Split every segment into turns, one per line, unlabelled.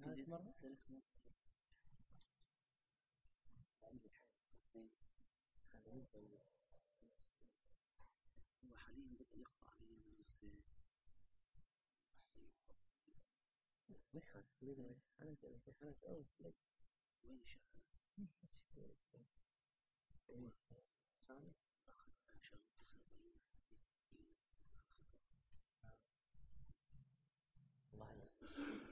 هذه مرة
هو حاليا بدأ يقطع
ما يخالف خلينا حالات في حالات أو
وين الشغلات؟
ثاني؟
أخذ شغل 49
الله
أو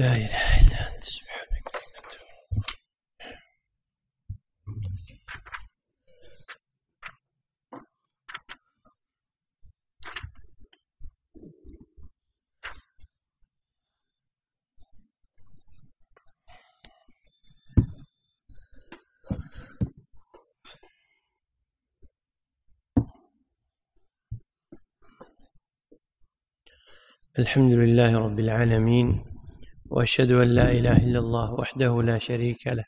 لا إله إلا أنت سبحانك. الحمد لله رب العالمين. وأشهد أن لا إله إلا الله وحده لا شريك له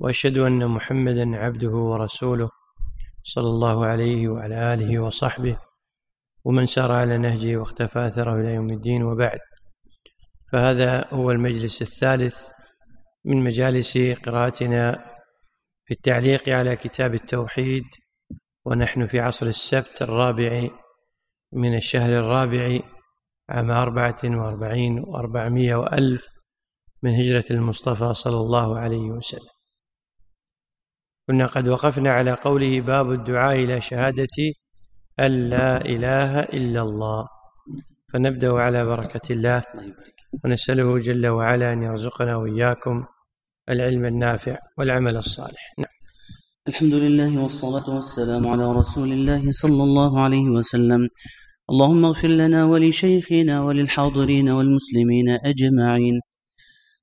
وأشهد أن محمدا عبده ورسوله صلى الله عليه وعلى آله وصحبه ومن سار على نهجه واختفى أثره إلى يوم الدين وبعد. فهذا هو المجلس الثالث من مجالس قراءتنا في التعليق على كتاب التوحيد ونحن في عصر السبت الرابع من الشهر الرابع عام أربعة وأربعين وأربعمائة وألف من هجرة المصطفى صلى الله عليه وسلم. كنا قد وقفنا على قوله باب الدعاء إلى شهادة أن لا إله إلا الله. فنبدأ على بركة الله. ونسأله جل وعلا أن يرزقنا وإياكم العلم النافع والعمل الصالح. نعم.
الحمد لله والصلاة والسلام على رسول الله صلى الله عليه وسلم. اللهم اغفر لنا ولشيخنا وللحاضرين والمسلمين أجمعين.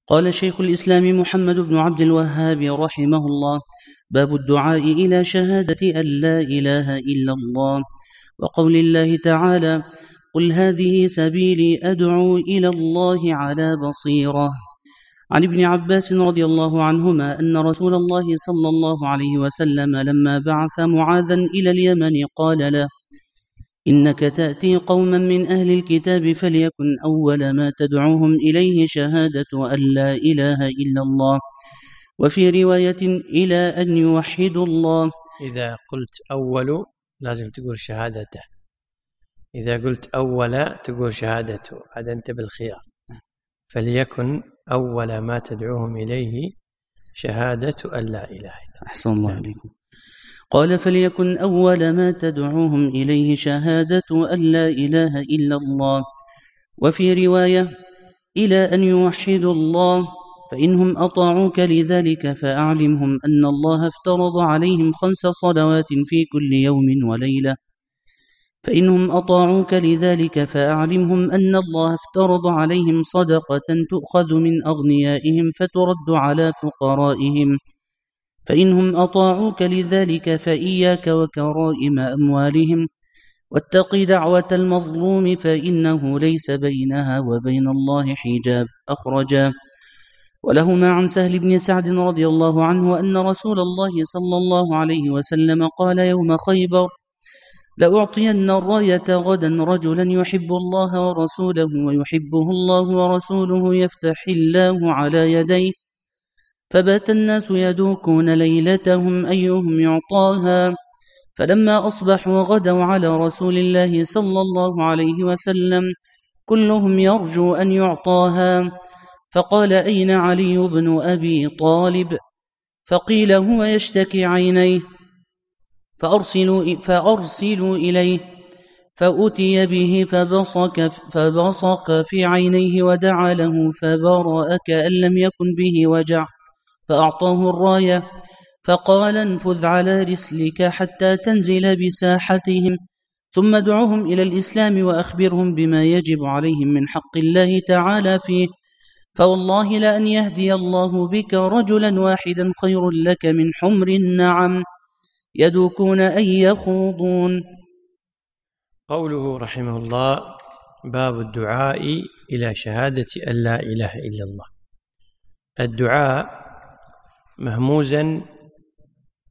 قال شيخ الإسلام محمد بن عبد الوهاب رحمه الله باب الدعاء إلى شهادة أن لا إله إلا الله. وقول الله تعالى قل هذه سبيلي أدعو إلى الله على بصيرة. عن ابن عباس رضي الله عنهما أن رسول الله صلى الله عليه وسلم لما بعث معاذا إلى اليمن قال له إنك تأتي قوما من أهل الكتاب فليكن أول ما تدعوهم إليه شهادة أن لا إله إلا الله. وفي رواية إلى أن يوحدوا الله.
إذا قلت أول لازم تقول شهادته. إذا قلت أول تقول شهادته. هذا أنت بالخيار. فليكن أول ما تدعوهم إليه شهادة أن لا إله إلا
أحسن الله عليكم قال فليكن أول ما تدعوهم إليه شهادة أن لا إله إلا الله. وفي رواية إلى أن يوحدوا الله فإنهم أطاعوك لذلك فأعلمهم أن الله افترض عليهم خمس صلوات في كل يوم وليلة. فإنهم أطاعوك لذلك فأعلمهم أن الله افترض عليهم صدقة تؤخذ من أغنيائهم فترد على فقرائهم. فإنهم أطاعوك لذلك فإياك وكرائم أموالهم واتق دعوة المظلوم فإنه ليس بينها وبين الله حجاب. أخرجا ولهما عن سهل بن سعد رضي الله عنه أن رسول الله صلى الله عليه وسلم قال يوم خيبر لأعطين الراية غدا رجلا يحب الله ورسوله ويحبه الله ورسوله يفتح الله على يديه فبات الناس يدوكون ليلتهم أيهم يعطاها. فلما أصبحوا غدوا على رسول الله صلى الله عليه وسلم كلهم يرجو أن يعطاها. فقال أين علي بن أبي طالب؟ فقيل هو يشتكي عينيه. فأرسلوا, فأرسلوا إليه. فأتي به فبصق, فبصق في عينيه ودعا له فبرأ كأن لم يكن به وجع. فأعطاه الراية فقال انفذ على رسلك حتى تنزل بساحتهم ثم ادعهم إلى الإسلام وأخبرهم بما يجب عليهم من حق الله تعالى فيه. فوالله لأن يهدي الله بك رجلا واحدا خير لك من حمر النعم. يدوكون أن يخوضون.
قوله رحمه الله باب الدعاء إلى شهادة أن لا إله إلا الله. الدعاء مهموزا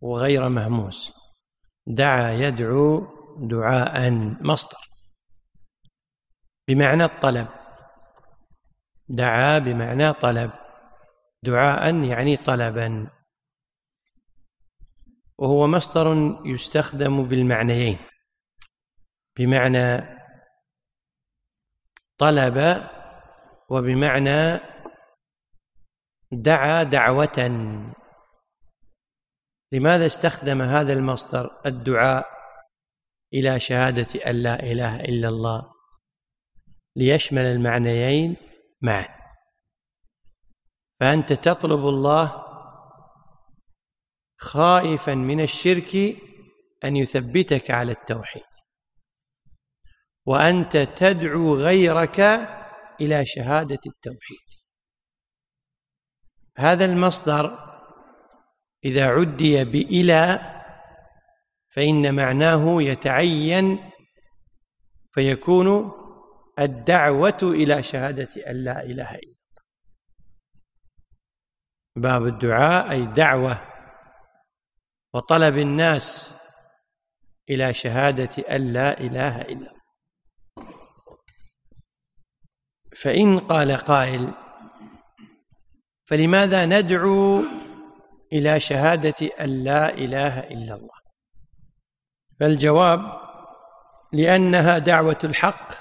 وغير مهموس دعا يدعو دعاء مصدر. بمعنى الطلب. دعا بمعنى طلب. دعاء يعني طلبا. وهو مصدر يستخدم بالمعنيين. بمعنى طلب وبمعنى دعا دعوة. لماذا استخدم هذا المصدر الدعاء إلى شهادة أن لا إله إلا الله ليشمل المعنيين معا؟ فأنت تطلب الله خائفا من الشرك أن يثبتك على التوحيد. وأنت تدعو غيرك إلى شهادة التوحيد. هذا المصدر إذا عدي بإلى فإن معناه يتعين فيكون الدعوة إلى شهادة أن لا إله إلا الله. باب الدعاء أي دعوة وطلب الناس إلى شهادة أن لا إله إلا الله. فإن قال قائل فلماذا ندعو إلى شهادة أن لا إله إلا الله. فالجواب لأنها دعوة الحق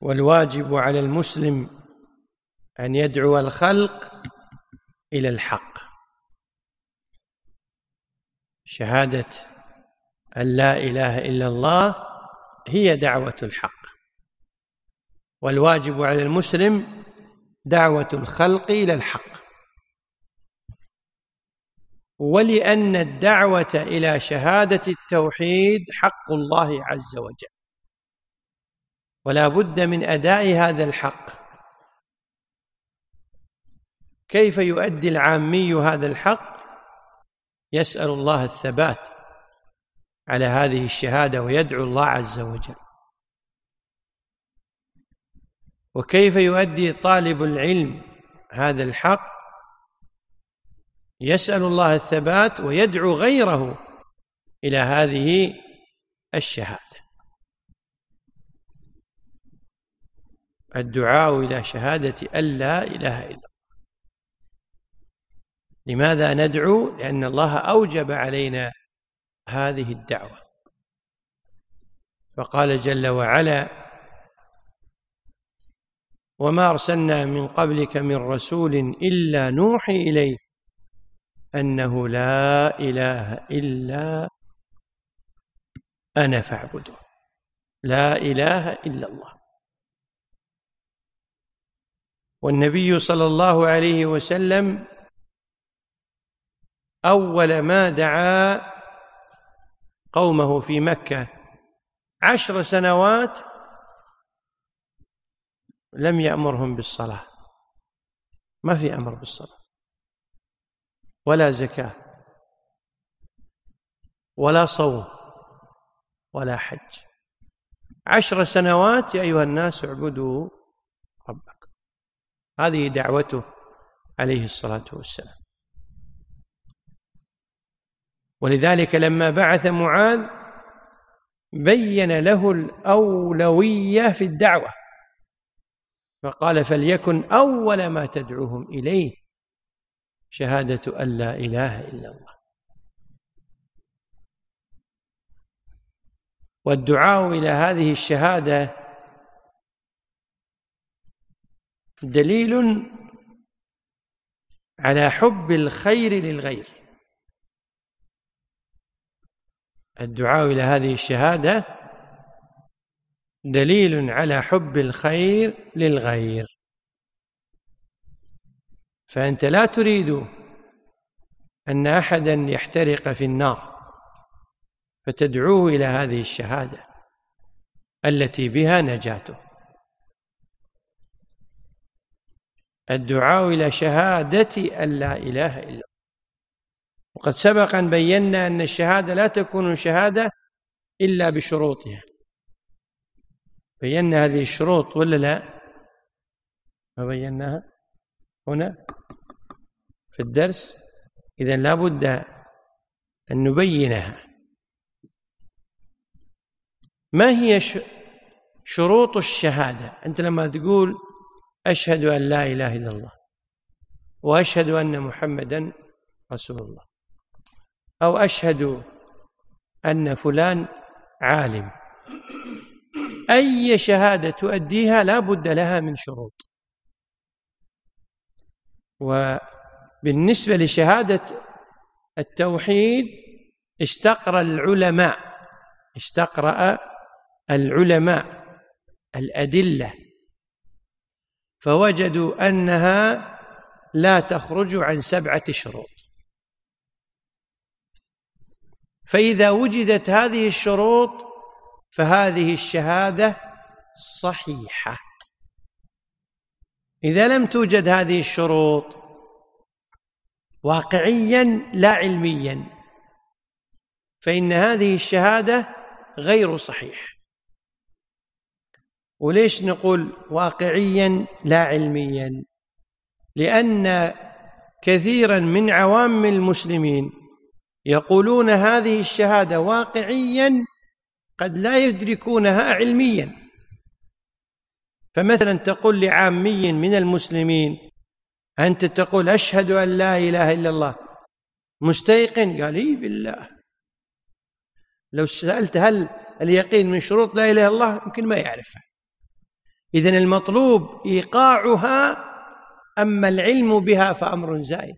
والواجب على المسلم أن يدعو الخلق إلى الحق. شهادة أن لا إله إلا الله هي دعوة الحق. والواجب على المسلم دعوة الخلق إلى الحق. ولأن الدعوة إلى شهادة التوحيد حق الله عز وجل. ولا بد من أداء هذا الحق. كيف يؤدي العامي هذا الحق؟ يسأل الله الثبات على هذه الشهادة ويدعو الله عز وجل. وكيف يؤدي طالب العلم هذا الحق؟ يسأل الله الثبات ويدعو غيره إلى هذه الشهادة. الدعاء إلى شهادة أن لا إله إلا الله. لماذا ندعو؟ لأن الله أوجب علينا هذه الدعوة. فقال جل وعلا وما أرسلنا من قبلك من رسول إلا نوحي إليه أنه لا إله إلا أنا فاعبدون لا إله إلا الله. والنبي صلى الله عليه وسلم أول ما دعا قومه في مكة عشر سنوات لم يأمرهم بالصلاة. ما في أمر بالصلاة. ولا زكاة ولا صوم ولا حج. عشر سنوات يا أيها الناس اعبدوا ربكم هذه دعوته عليه الصلاة والسلام. ولذلك لما بعث معاذ بين له الأولوية في الدعوة فقال فليكن أول ما تدعوهم إليه. شهادة أن لا إله إلا الله. والدعاء إلى هذه الشهادة دليل على حب الخير للغير. الدعاء إلى هذه الشهادة دليل على حب الخير للغير. فأنت لا تريد أن أحدا يحترق في النار فتدعوه إلى هذه الشهادة التي بها نجاته. الدعاء إلى شهادة أن لا إله إلا الله. وقد سبق أن بينا أن الشهادة لا تكون شهادة إلا بشروطها. بينا هذه الشروط ولا لا؟ ما بيناها؟ هنا في الدرس إذا لا بد أن نبينها. ما هي شروط الشهادة؟ أنت لما تقول أشهد أن لا إله إلا الله وأشهد أن محمدا رسول الله أو أشهد أن فلان عالم أي شهادة تؤديها لا بد لها من شروط. وبالنسبة لشهادة التوحيد استقرأ العلماء استقرأ العلماء الأدلة فوجدوا أنها لا تخرج عن سبعة شروط. فإذا وجدت هذه الشروط فهذه الشهادة صحيحة. إذا لم توجد هذه الشروط واقعيا لا علميا فإن هذه الشهادة غير صحيحة وليش نقول واقعيا لا علميا؟ لأن كثيرا من عوام المسلمين يقولون هذه الشهادة واقعيا قد لا يدركونها علميا. فمثلا تقول لعامي من المسلمين أنت تقول أشهد أن لا إله إلا الله. مستيقن؟ قال إي بالله. لو سألت هل اليقين من شروط لا إله إلا الله؟ يمكن ما يعرفها إذا المطلوب إيقاعها أما العلم بها فأمر زائد.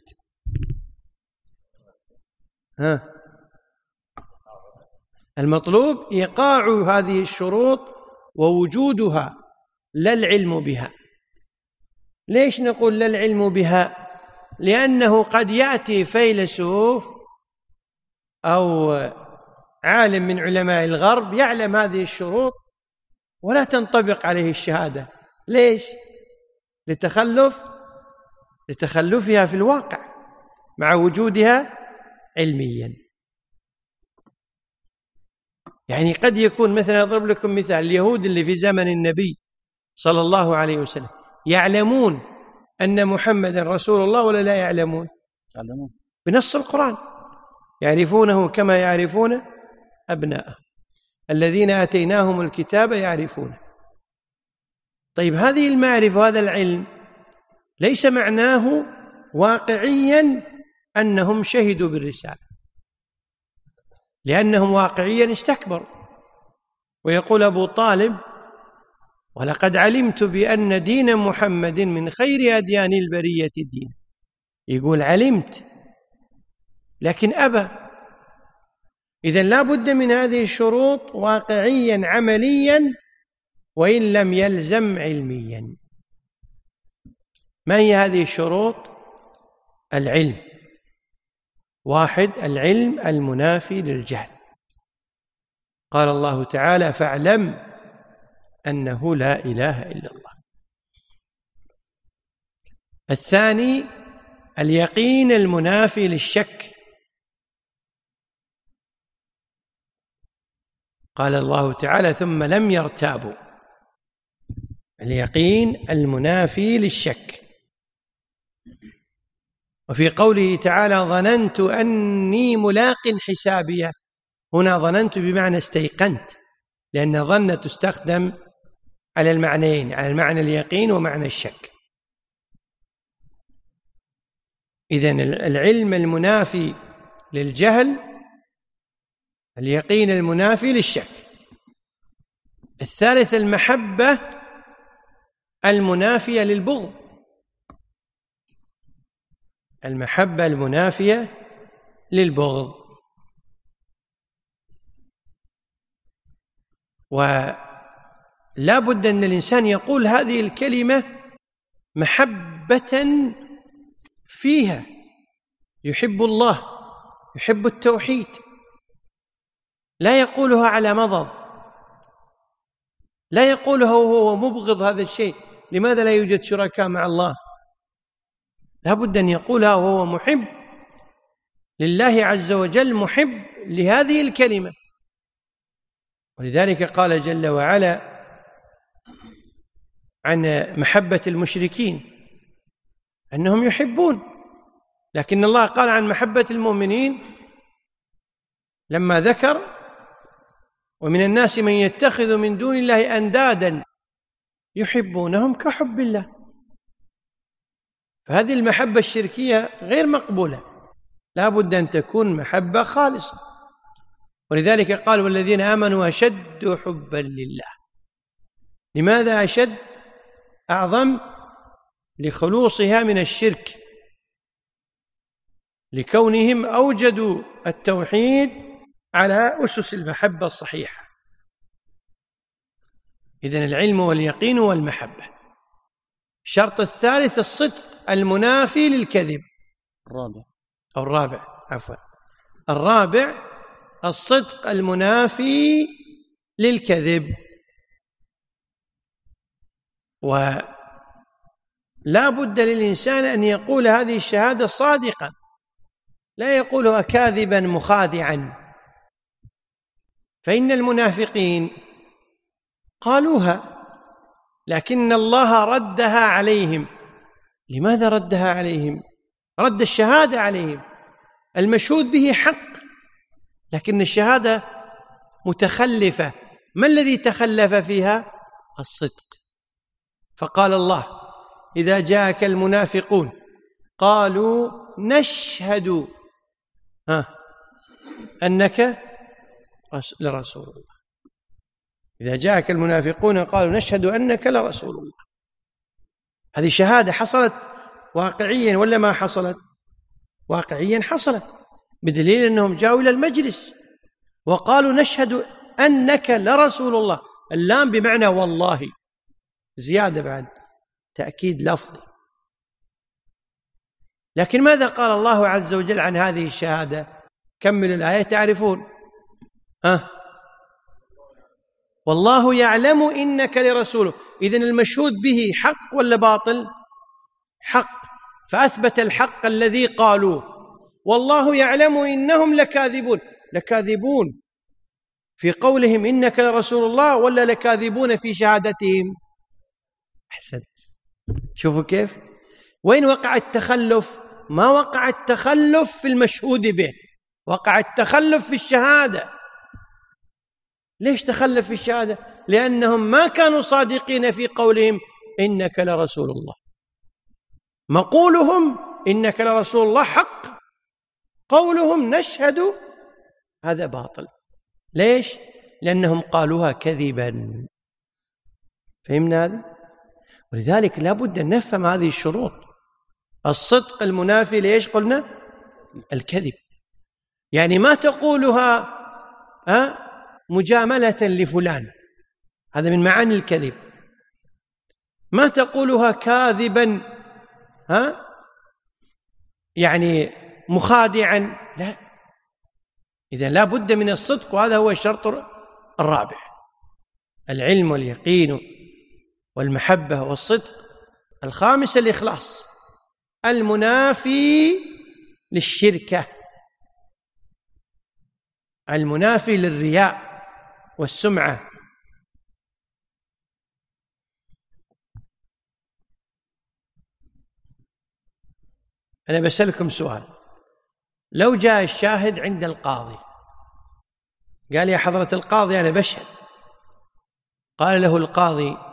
ها؟ المطلوب إيقاع هذه الشروط ووجودها. لا العلم بها. ليش نقول لا العلم بها؟ لأنه قد يأتي فيلسوف أو عالم من علماء الغرب يعلم هذه الشروط ولا تنطبق عليه الشهادة. ليش؟ لتخلف لتخلفها في الواقع مع وجودها علميا. يعني قد يكون مثلا أضرب لكم مثال اليهود اللي في زمن النبي صلى الله عليه وسلم. يعلمون أن محمدا رسول الله ولا لا يعلمون؟ يعلمون. بنص القرآن. يعرفونه كما يعرفون أبناءهم الذين آتيناهم الكتاب يعرفونه. طيب هذه المعرفة وهذا العلم ليس معناه واقعيا أنهم شهدوا بالرسالة. لأنهم واقعيا استكبروا. ويقول أبو طالب ولقد علمت بأن دين محمد من خير أديان البرية دين. يقول علمت لكن أبى. إذا لا بد من هذه الشروط واقعيا عمليا وإن لم يلزم علميا. ما هي هذه الشروط؟ العلم. واحد العلم المنافي للجهل. قال الله تعالى فاعلم أنه لا إله إلا الله. الثاني اليقين المنافي للشك. قال الله تعالى ثم لم يرتابوا. اليقين المنافي للشك. وفي قوله تعالى ظننت أني ملاق حسابيه هنا ظننت بمعنى استيقنت لأن ظن تستخدم على المعنيين على المعنى اليقين ومعنى الشك. إذا العلم المنافي للجهل اليقين المنافي للشك. الثالث المحبة المنافية للبغض. المحبة المنافية للبغض. ولا بد أن الإنسان يقول هذه الكلمة محبة فيها. يحب الله يحب التوحيد. لا يقولها على مضض. لا يقولها وهو مبغض هذا الشيء. لماذا لا يوجد شركاء مع الله؟ لا بد أن يقولها وهو محب. لله عز وجل محب لهذه الكلمة. ولذلك قال جل وعلا عن محبة المشركين أنهم يحبون. لكن الله قال عن محبة المؤمنين لما ذكر ومن الناس من يتخذ من دون الله أندادا يحبونهم كحب الله. فهذه المحبة الشركية غير مقبولة. لا بد أن تكون محبة خالصة. ولذلك قال والذين آمنوا أشد حبا لله. لماذا أشد؟ أعظم لخلوصها من الشرك لكونهم أوجدوا التوحيد على أسس المحبة الصحيحة. إذن العلم واليقين والمحبة. الشرط الثالث الصدق المنافي للكذب.
الرابع.
أو الرابع عفوا. الرابع الصدق المنافي للكذب. ولا بد للإنسان أن يقول هذه الشهادة صادقا لا يقولها كاذبا مخادعا. فإن المنافقين قالوها لكن الله ردها عليهم. لماذا ردها عليهم؟ رد الشهادة عليهم. المشهود به حق لكن الشهادة متخلفة. ما الذي تخلف فيها؟ الصدق. فقال الله إذا جاءك المنافقون قالوا نشهد ها أنك لرسول الله. إذا جاءك المنافقون قالوا نشهد أنك لرسول الله. هذه شهادة حصلت واقعيا ولا ما حصلت؟ واقعيا حصلت بدليل أنهم جاءوا إلى المجلس وقالوا نشهد أنك لرسول الله. اللام بمعنى والله. زيادة بعد تأكيد لفظي. لكن ماذا قال الله عز وجل عن هذه الشهادة؟ كمل الآية تعرفون. أه والله يعلم إنك لرسوله إذن المشهود به حق ولا باطل؟ حق. فأثبت الحق الذي قالوه. والله يعلم إنهم لكاذبون. لكاذبون. في قولهم إنك لرسول الله ولا لكاذبون في شهادتهم. أحسنت. شوفوا كيف. وين وقع التخلف؟ ما وقع التخلف في المشهود به. وقع التخلف في الشهادة. ليش تخلف في الشهادة؟ لأنهم ما كانوا صادقين في قولهم إنك لرسول الله. مقولهم إنك لرسول الله حق. قولهم نشهد. هذا باطل. ليش؟ لأنهم قالوها كذبا. فهمنا هذا؟ ولذلك لابد أن نفهم هذه الشروط. الصدق المنافي ليش قلنا؟ الكذب. يعني ما تقولها ها مجاملة لفلان. هذا من معاني الكذب. ما تقولها كاذبا ها يعني مخادعا. لا. إذا لا بد من الصدق وهذا هو الشرط الرابع. العلم واليقين. والمحبة والصدق الخامس الإخلاص المنافي للشركة المنافي للرياء والسمعة. أنا بسألكم سؤال لو جاء الشاهد عند القاضي قال يا حضرة القاضي أنا بشهد قال له القاضي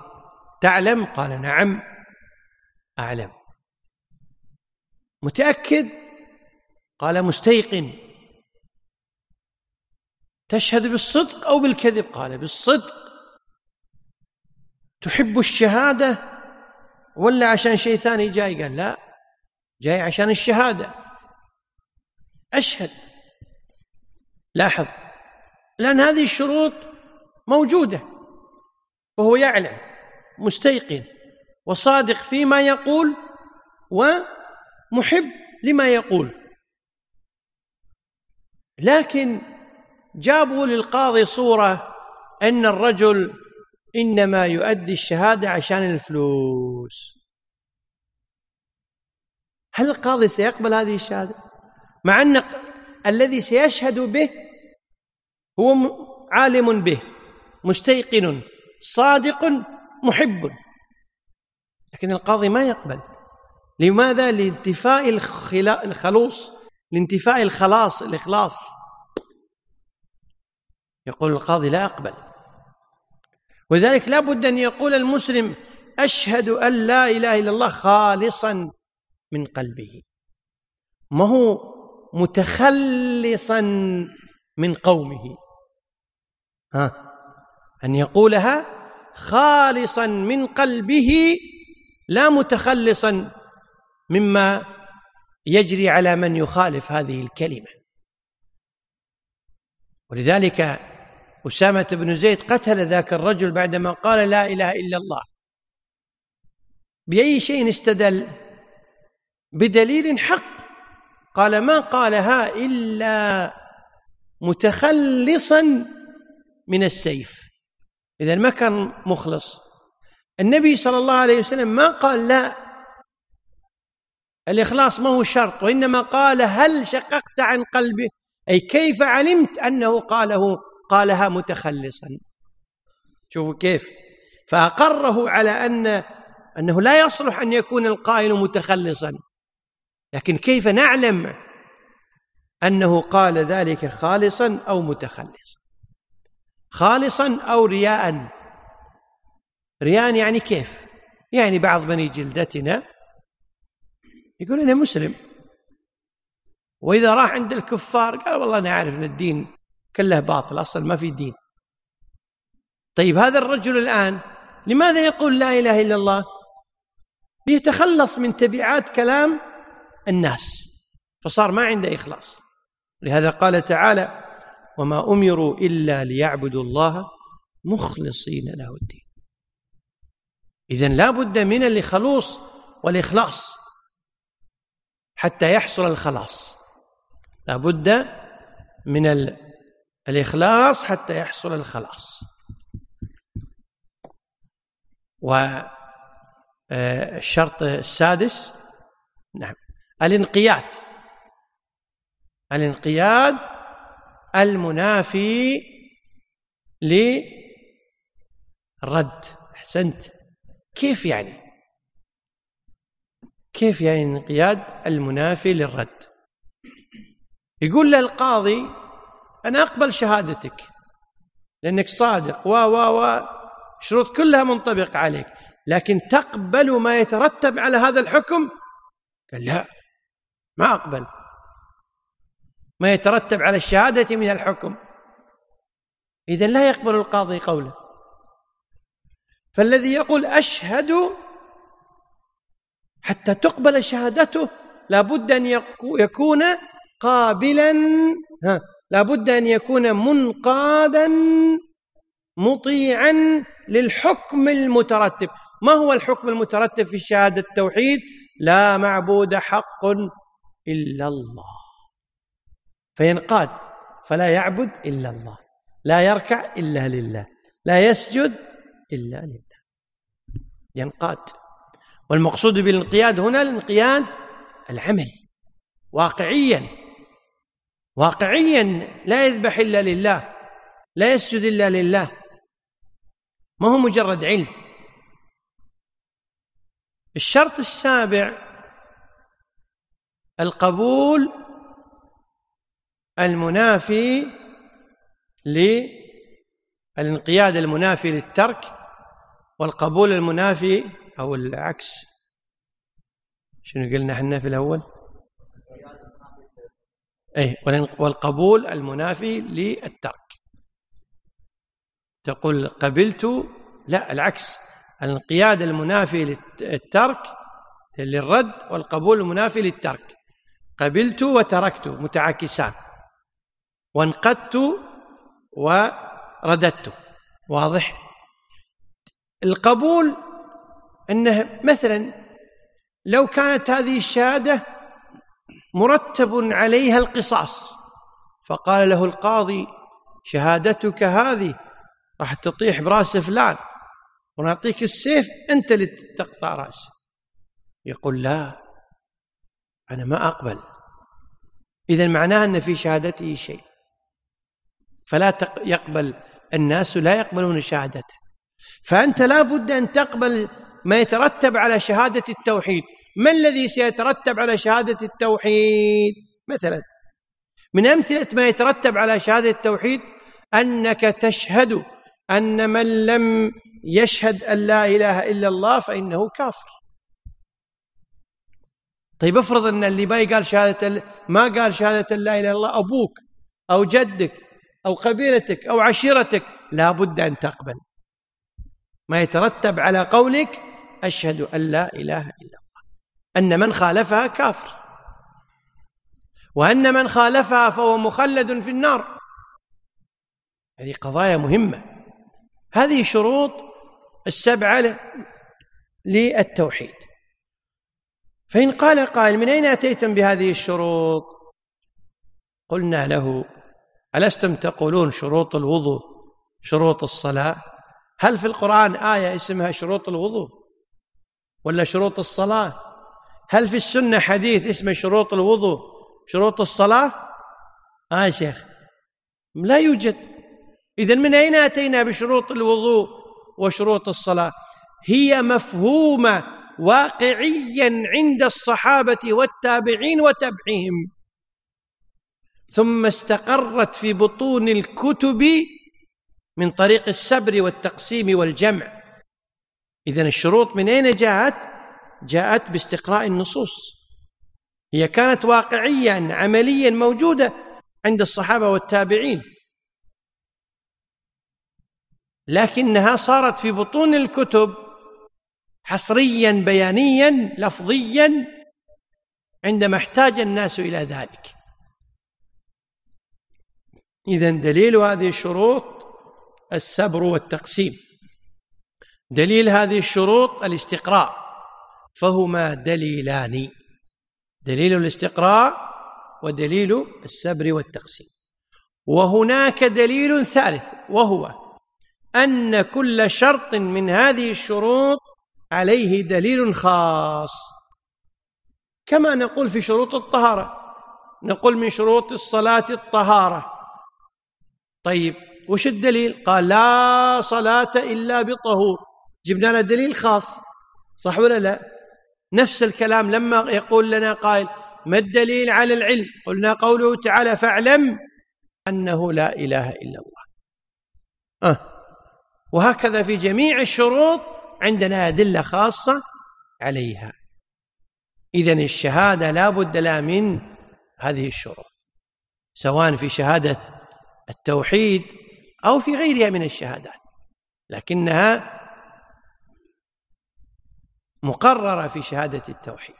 تعلم؟ قال نعم. أعلم. متأكد؟ قال مستيقن. تشهد بالصدق أو بالكذب؟ قال بالصدق. تحب الشهادة ولا عشان شيء ثاني جاي؟ قال لا. جاي عشان الشهادة. أشهد. لاحظ. لأن هذه الشروط موجودة. وهو يعلم. مستيقن وصادق فيما يقول ومحب لما يقول لكن جابوا للقاضي صورة أن الرجل إنما يؤدي الشهادة عشان الفلوس هل القاضي سيقبل هذه الشهادة؟ مع أن الذي سيشهد به هو عالم به مستيقن صادق محب. لكن القاضي ما يقبل. لماذا؟ لانتفاء الخلوص لانتفاء الخلاص الإخلاص. يقول القاضي لا أقبل. ولذلك لا بد أن يقول المسلم أشهد أن لا إله إلا الله خالصا من قلبه. ما هو متخلصا من قومه؟ ها أن يقولها خالصا من قلبه لا متخلصا مما يجري على من يخالف هذه الكلمة. ولذلك أسامة بن زيد قتل ذاك الرجل بعدما قال لا إله إلا الله. بأي شيء استدل؟ بدليل حق. قال ما قالها إلا متخلصا من السيف. إذا ما كان مخلص. النبي صلى الله عليه وسلم ما قال لا. الإخلاص ما هو شرط وإنما قال هل شققت عن قلبه أي كيف علمت أنه قاله قالها متخلصا. شوفوا كيف. فأقره على أن أنه لا يصلح أن يكون القائل متخلصا. لكن كيف نعلم أنه قال ذلك خالصا أو متخلصا؟ خالصا أو رياء. رياء يعني كيف؟ يعني بعض بني جلدتنا يقول أنا مسلم. وإذا راح عند الكفار قال والله أنا عارف أن الدين كله باطل أصلا ما في دين. طيب هذا الرجل الآن لماذا يقول لا إله إلا الله؟ ليتخلص من تبعات كلام الناس فصار ما عنده إخلاص. لهذا قال تعالى وما أمروا إلا ليعبدوا الله مخلصين له الدين. إذن لا بد من الخلوص والإخلاص حتى يحصل الخلاص. لا بد من الإخلاص حتى يحصل الخلاص. والشرط آه، السادس نعم الانقياد. الانقياد المنافي للرد. أحسنت. كيف يعني؟ كيف يعني الانقياد المنافي للرد؟ يقول للقاضي أنا أقبل شهادتك لأنك صادق. و و و شروط كلها منطبقة عليك. لكن تقبل ما يترتب على هذا الحكم؟ قال لا ما أقبل. ما يترتب على الشهادة من الحكم. إذا لا يقبل القاضي قوله. فالذي يقول أشهد حتى تقبل شهادته لابد أن يكون قابلا ها لابد أن يكون منقادا مطيعا للحكم المترتب. ما هو الحكم المترتب في شهادة التوحيد؟ لا معبود حق إلا الله. فينقاد فلا يعبد إلا الله لا يركع إلا لله لا يسجد إلا لله. ينقاد. والمقصود بالانقياد هنا الانقياد العملي واقعيا. واقعيا لا يذبح إلا لله لا يسجد إلا لله. ما هو مجرد علم؟ الشرط السابع القبول المنافي الانقياد المنافي للترك والقبول المنافي أو العكس. شنو قلنا إحنا في الأول؟ أي والقبول المنافي للترك. تقول قبلت لا العكس. الانقياد المنافي للترك للرد والقبول المنافي للترك. قبلت وتركت متعاكسان. وانقدت ورددت. واضح؟ القبول إنه مثلا لو كانت هذه الشهادة مرتب عليها القصاص فقال له القاضي شهادتك هذه راح تطيح برأس فلان ونعطيك السيف أنت اللي تقطع راسه يقول لا أنا ما أقبل. اذا معناه إن في شهادته شيء. فلا يقبل. الناس لا يقبلون شهادته. فأنت لا بد أن تقبل ما يترتب على شهادة التوحيد. ما الذي سيترتب على شهادة التوحيد؟ مثلا من أمثلة ما يترتب على شهادة التوحيد أنك تشهد أن من لم يشهد أن لا إله إلا الله فإنه كافر. طيب افرض أن اللي باي قال شهادة ما قال شهادة لا إله إلا الله أبوك أو جدك أو قبيلتك أو عشيرتك لا بد أن تقبل. ما يترتب على قولك أشهد أن لا إله إلا الله. أن من خالفها كافر. وأن من خالفها فهو مخلد في النار. هذه قضايا مهمة. هذه شروط السبعة للتوحيد. فإن قال قائل من أين أتيتم بهذه الشروط؟ قلنا له ألستم تقولون شروط الوضوء شروط الصلاة؟ هل في القرآن آية اسمها شروط الوضوء ولا شروط الصلاة؟ هل في السنة حديث اسمه شروط الوضوء شروط الصلاة؟ آه شيخ لا يوجد. إذا من أين أتينا بشروط الوضوء وشروط الصلاة؟ هي مفهومة واقعيا عند الصحابة والتابعين وتبعهم ثم استقرت في بطون الكتب من طريق السبر والتقسيم والجمع. اذا الشروط من أين جاءت؟ جاءت باستقراء النصوص. هي كانت واقعيا عمليا موجودة عند الصحابة والتابعين. لكنها صارت في بطون الكتب حصريا بيانيا لفظيا عندما احتاج الناس إلى ذلك. إذا دليل هذه الشروط السبر والتقسيم. دليل هذه الشروط الاستقراء فهما دليلان. دليل الاستقراء ودليل السبر والتقسيم. وهناك دليل ثالث وهو أن كل شرط من هذه الشروط عليه دليل خاص. كما نقول في شروط الطهارة نقول من شروط الصلاة الطهارة. طيب وش الدليل؟ قال لا صلاة إلا بطهور. جبنا له دليل خاص صح ولا لا؟ نفس الكلام لما يقول لنا قائل ما الدليل على العلم؟ قلنا قوله تعالى فاعلم أنه لا إله إلا الله. أه. وهكذا في جميع الشروط عندنا أدلة خاصة عليها. إذن الشهادة لا بد لها من هذه الشروط سواء في شهادة التوحيد أو في غيرها من الشهادات لكنها مقررة في شهادة التوحيد.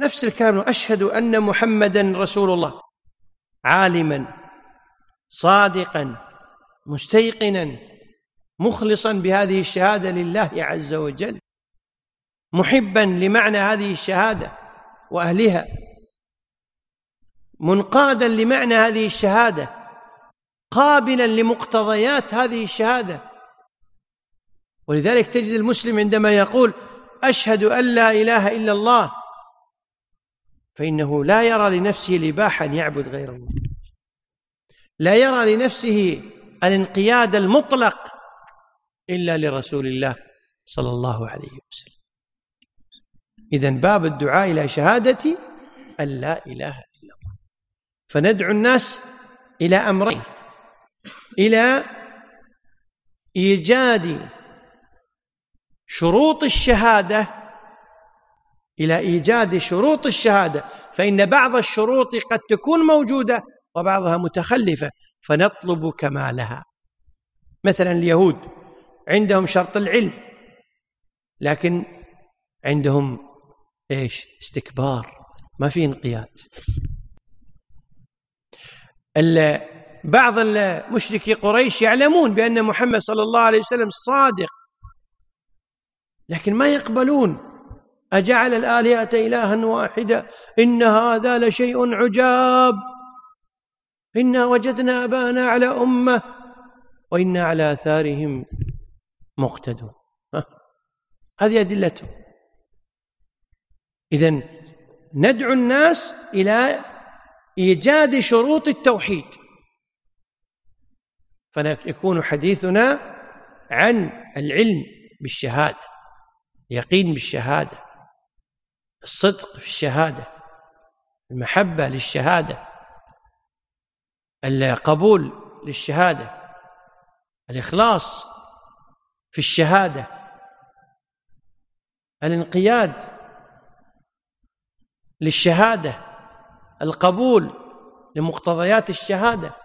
نفس الكلام أشهد أن محمدا رسول الله عالما صادقا مستيقنا مخلصا بهذه الشهادة لله عز وجل محبا لمعنى هذه الشهادة وأهلها. منقادا لمعنى هذه الشهادة قابلا لمقتضيات هذه الشهادة. ولذلك تجد المسلم عندما يقول أشهد أن لا إله إلا الله فإنه لا يرى لنفسه لباحا يعبد غير الله. لا يرى لنفسه الانقياد المطلق إلا لرسول الله صلى الله عليه وسلم. إذا باب الدعاء إلى شهادة أن لا إلا الله فندعو الناس إلى أمرين. إلى إيجاد شروط الشهادة. إلى إيجاد شروط الشهادة. فإن بعض الشروط قد تكون موجودة وبعضها متخلفة فنطلب كمالها. مثلا اليهود عندهم شرط العلم لكن عندهم إيش؟ استكبار. ما في انقياد. بعض مشركي قريش يعلمون بأن محمد صلى الله عليه وسلم صادق لكن ما يقبلون. أجعل الآلهة إلها واحدة إن هذا لشيء عجاب. إنا وجدنا أبانا على أمة وإنا على آثارهم مقتدون. هذه أدلته إذا ندعو الناس إلى إيجاد شروط التوحيد. فيكون حديثنا عن العلم بالشهادة يقين بالشهادة الصدق في الشهادة المحبة للشهادة القبول للشهادة الإخلاص في الشهادة الانقياد للشهادة. القبول لمقتضيات الشهادة.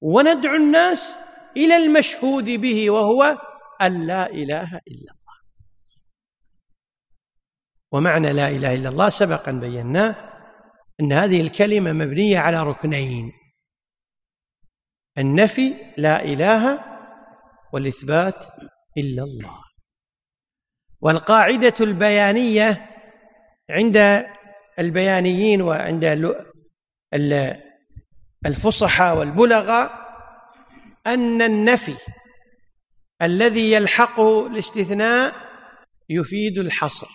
وندعو الناس إلى المشهود به وهو أن لا إله إلا الله. ومعنى لا إله إلا الله سبق أن بيناه أن هذه الكلمة مبنية على ركنين النفي لا إله والإثبات إلا الله. والقاعدة البيانية عند البيانيين وعند الفصحى والبلغاء أن النفي الذي يلحقه الاستثناء يفيد الحصر.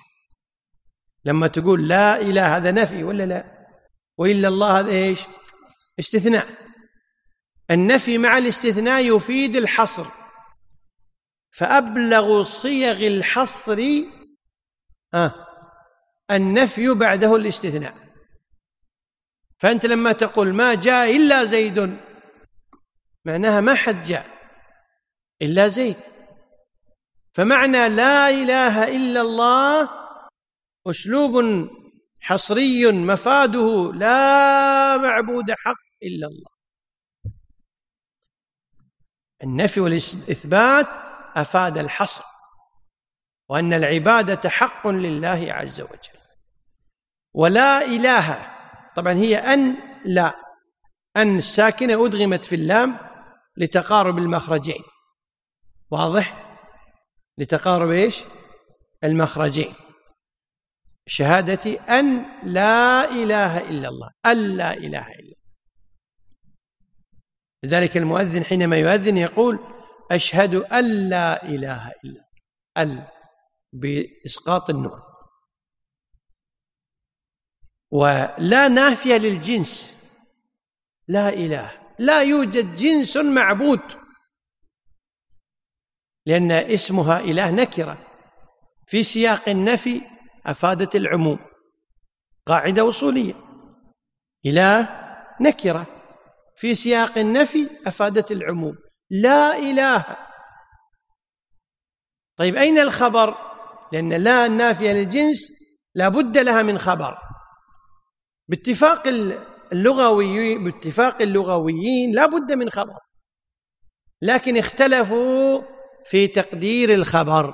لما تقول لا إله هذا نفي ولا لا؟ وإلا الله هذا إيش؟ استثناء. النفي مع الاستثناء يفيد الحصر. فأبلغ صيغ الحصر آه النفي بعده الاستثناء. فأنت لما تقول ما جاء إلا زيد معناها ما حد جاء إلا زيد. فمعنى لا إله إلا الله أسلوب حصري مفاده لا معبود حق إلا الله. النفي والإثبات أفاد الحصر. وأن العبادة حق لله عز وجل. ولا إله طبعا هي أن لا أن الساكنة أدغمت في اللام لتقارب المخرجين. واضح؟ لتقارب إيش؟ المخرجين. شهادتي أن لا إله إلا الله أن لا إله إلا الله. لذلك المؤذن حينما يؤذن يقول أشهد أن لا إله إلا ال بإسقاط النون ولا نافية للجنس. لا إله. لا يوجد جنس معبود. لأن اسمها إله نكرة. في سياق النفي أفادت العموم. قاعدة أصولية. إله نكرة. في سياق النفي أفادت العموم. لا إله. طيب أين الخبر؟ لأن لا النافية للجنس لا بد لها من خبر. باتفاق اللغوي باتفاق اللغويين لا بد من خبر. لكن اختلفوا في تقدير الخبر.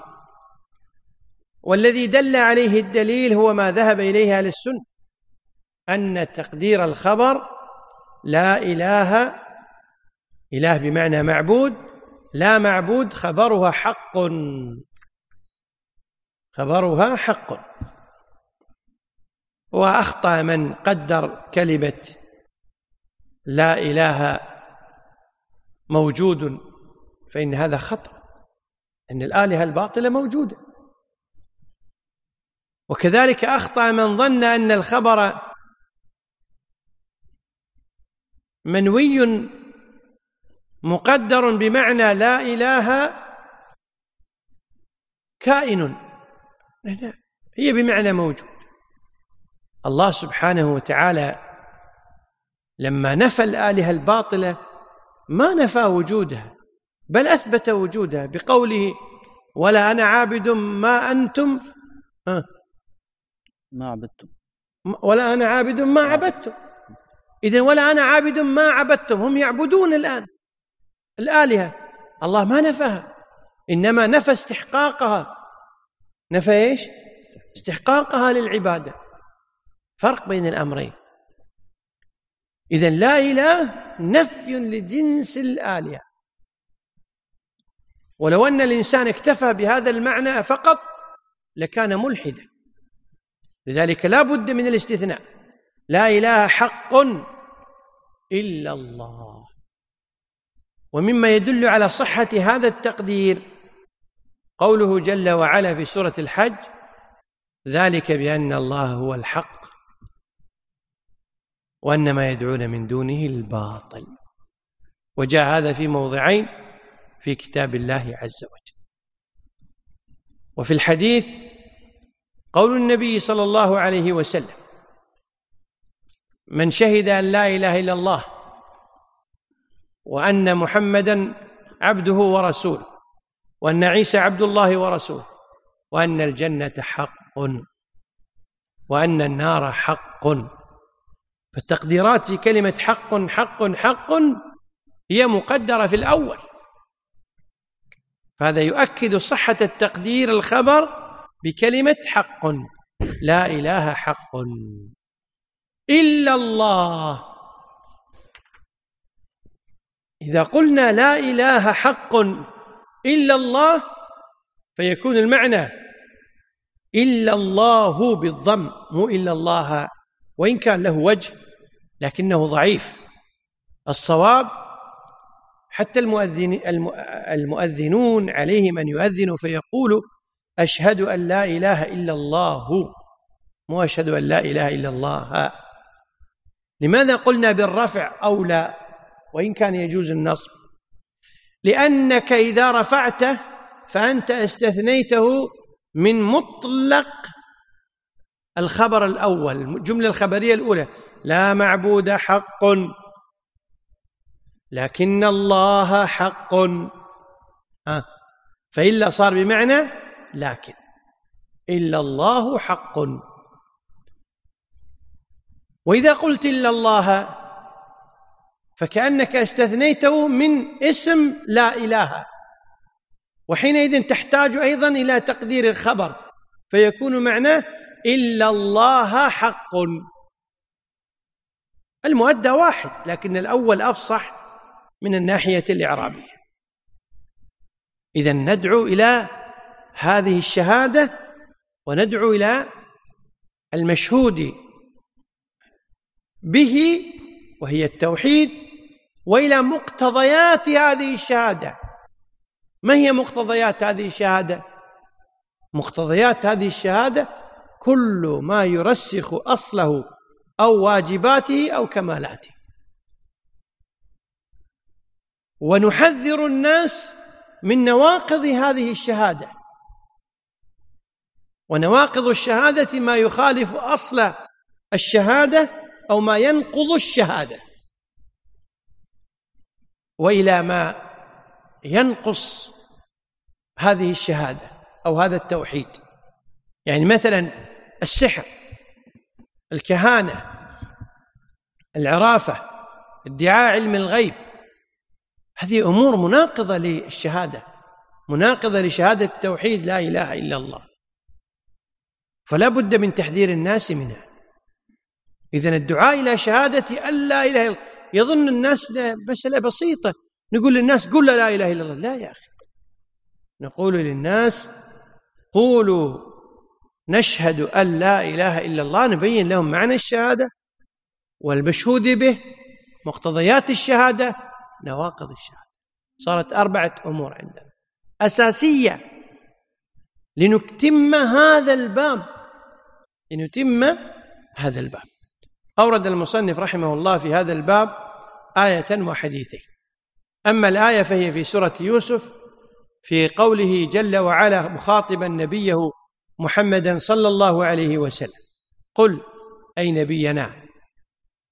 والذي دل عليه الدليل هو ما ذهب إليه أهل السنة أن تقدير الخبر لا اله إله بمعنى معبود لا معبود خبرها حق. خبرها حق. وأخطأ من قدر كلمة لا إله موجود فإن هذا خطأ إن الآلهة الباطلة موجودة. وكذلك أخطأ من ظن أن الخبر منوي مقدر بمعنى لا إله كائن. هي بمعنى موجود. الله سبحانه وتعالى لما نفى الآلهة الباطلة ما نفى وجودها بل أثبت وجودها بقوله ولا أنا عابد ما أنتم.
ما عبدتم.
ولا أنا عابد ما عبدتم. إذا ولا أنا عابد ما عبدتم. هم يعبدون الآن. الآلهة. الله ما نفاها. إنما نفى استحقاقها. نفى إيش؟ استحقاقها للعبادة. فرق بين الأمرين. إذا لا إله نفي لجنس الآلهة. ولو أن الإنسان اكتفى بهذا المعنى فقط لكان ملحدا. لذلك لا بد من الاستثناء. لا إله حق إلا الله. ومما يدل على صحة هذا التقدير قوله جل وعلا في سورة الحج ذلك بأن الله هو الحق وأن ما يدعون من دونه الباطل. وجاء هذا في موضعين في كتاب الله عز وجل. وفي الحديث قول النبي صلى الله عليه وسلم من شهد أن لا إله إلا الله وأن محمدا عبده ورسوله وأن عيسى عبد الله ورسوله وأن الجنة حق وأن النار حق. فالتقديرات في كلمة حق حق حق هي مقدرة في الأول. فهذا يؤكد صحة التقدير الخبر بكلمة حق لا إله حق إلا الله. إذا قلنا لا إله حق إلا الله فيكون المعنى إلا الله بالضم مو إلا الله. وإن كان له وجه لكنه ضعيف. الصواب حتى المؤذن المؤذنون عليهم أن يؤذنوا فيقولوا أشهد أن لا إله إلا الله. مو أشهد أن لا إله إلا الله. لماذا قلنا بالرفع أو لا؟ وإن كان يجوز النصب. لأنك إذا رفعته فأنت استثنيته من مطلق الخبر الأول الجملة الخبرية الأولى. لا معبود حق. لكن الله حق. آه. فإلا صار بمعنى لكن. إلا الله حق. وإذا قلت إلا الله فكأنك استثنيته من اسم لا إله. وحينئذ تحتاج أيضا إلى تقدير الخبر فيكون معناه إلا الله حق. المؤدى واحد لكن الأول أفصح من الناحية الإعرابية. إذا ندعو إلى هذه الشهادة وندعو إلى المشهود به وهي التوحيد وإلى مقتضيات هذه الشهادة. ما هي مقتضيات هذه الشهادة؟ مقتضيات هذه الشهادة كل ما يرسخ أصله أو واجباته أو كمالاته. ونحذر الناس من نواقض هذه الشهادة. ونواقض الشهادة ما يخالف أصل الشهادة أو ما ينقض الشهادة. وإلى ما ينقص هذه الشهادة أو هذا التوحيد. يعني مثلا السحر الكهانة العرافة ادعاء علم الغيب هذه أمور مناقضة للشهادة مناقضة لشهادة التوحيد لا إله إلا الله. فلا بد من تحذير الناس منها. اذا الدعاء إلى شهادة أن لا إله إلا الله. يظن الناس مساله بسيطة. نقول للناس قل لا إله إلا الله. لا يا أخي. نقول للناس قولوا نشهد أن لا إله إلا الله. نبين لهم معنى الشهادة والمشهود به مقتضيات الشهادة نواقض الشهادة. صارت أربعة أمور عندنا. أساسية. لنتم هذا الباب. لنتم هذا الباب. أورد المصنف رحمه الله في هذا الباب آية وحديثين. أما الآية فهي في سورة يوسف في قوله جل وعلا مخاطبا نبيه محمدا صلى الله عليه وسلم. قل أي نبينا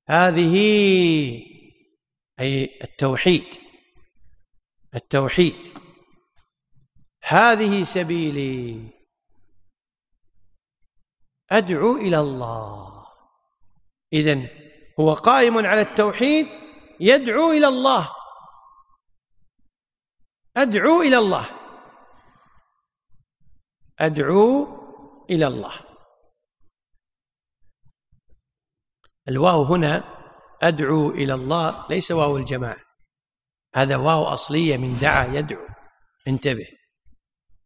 هذه أي التوحيد التوحيد. هذه سبيلي. أدعو إلى الله. إذن هو قائم على التوحيد يدعو إلى الله. أدعو إلى الله. أدعو إلى الله. الواو هنا أدعو إلى الله ليس واو الجماعة. هذا واو أصلية من دعا يدعو. انتبه.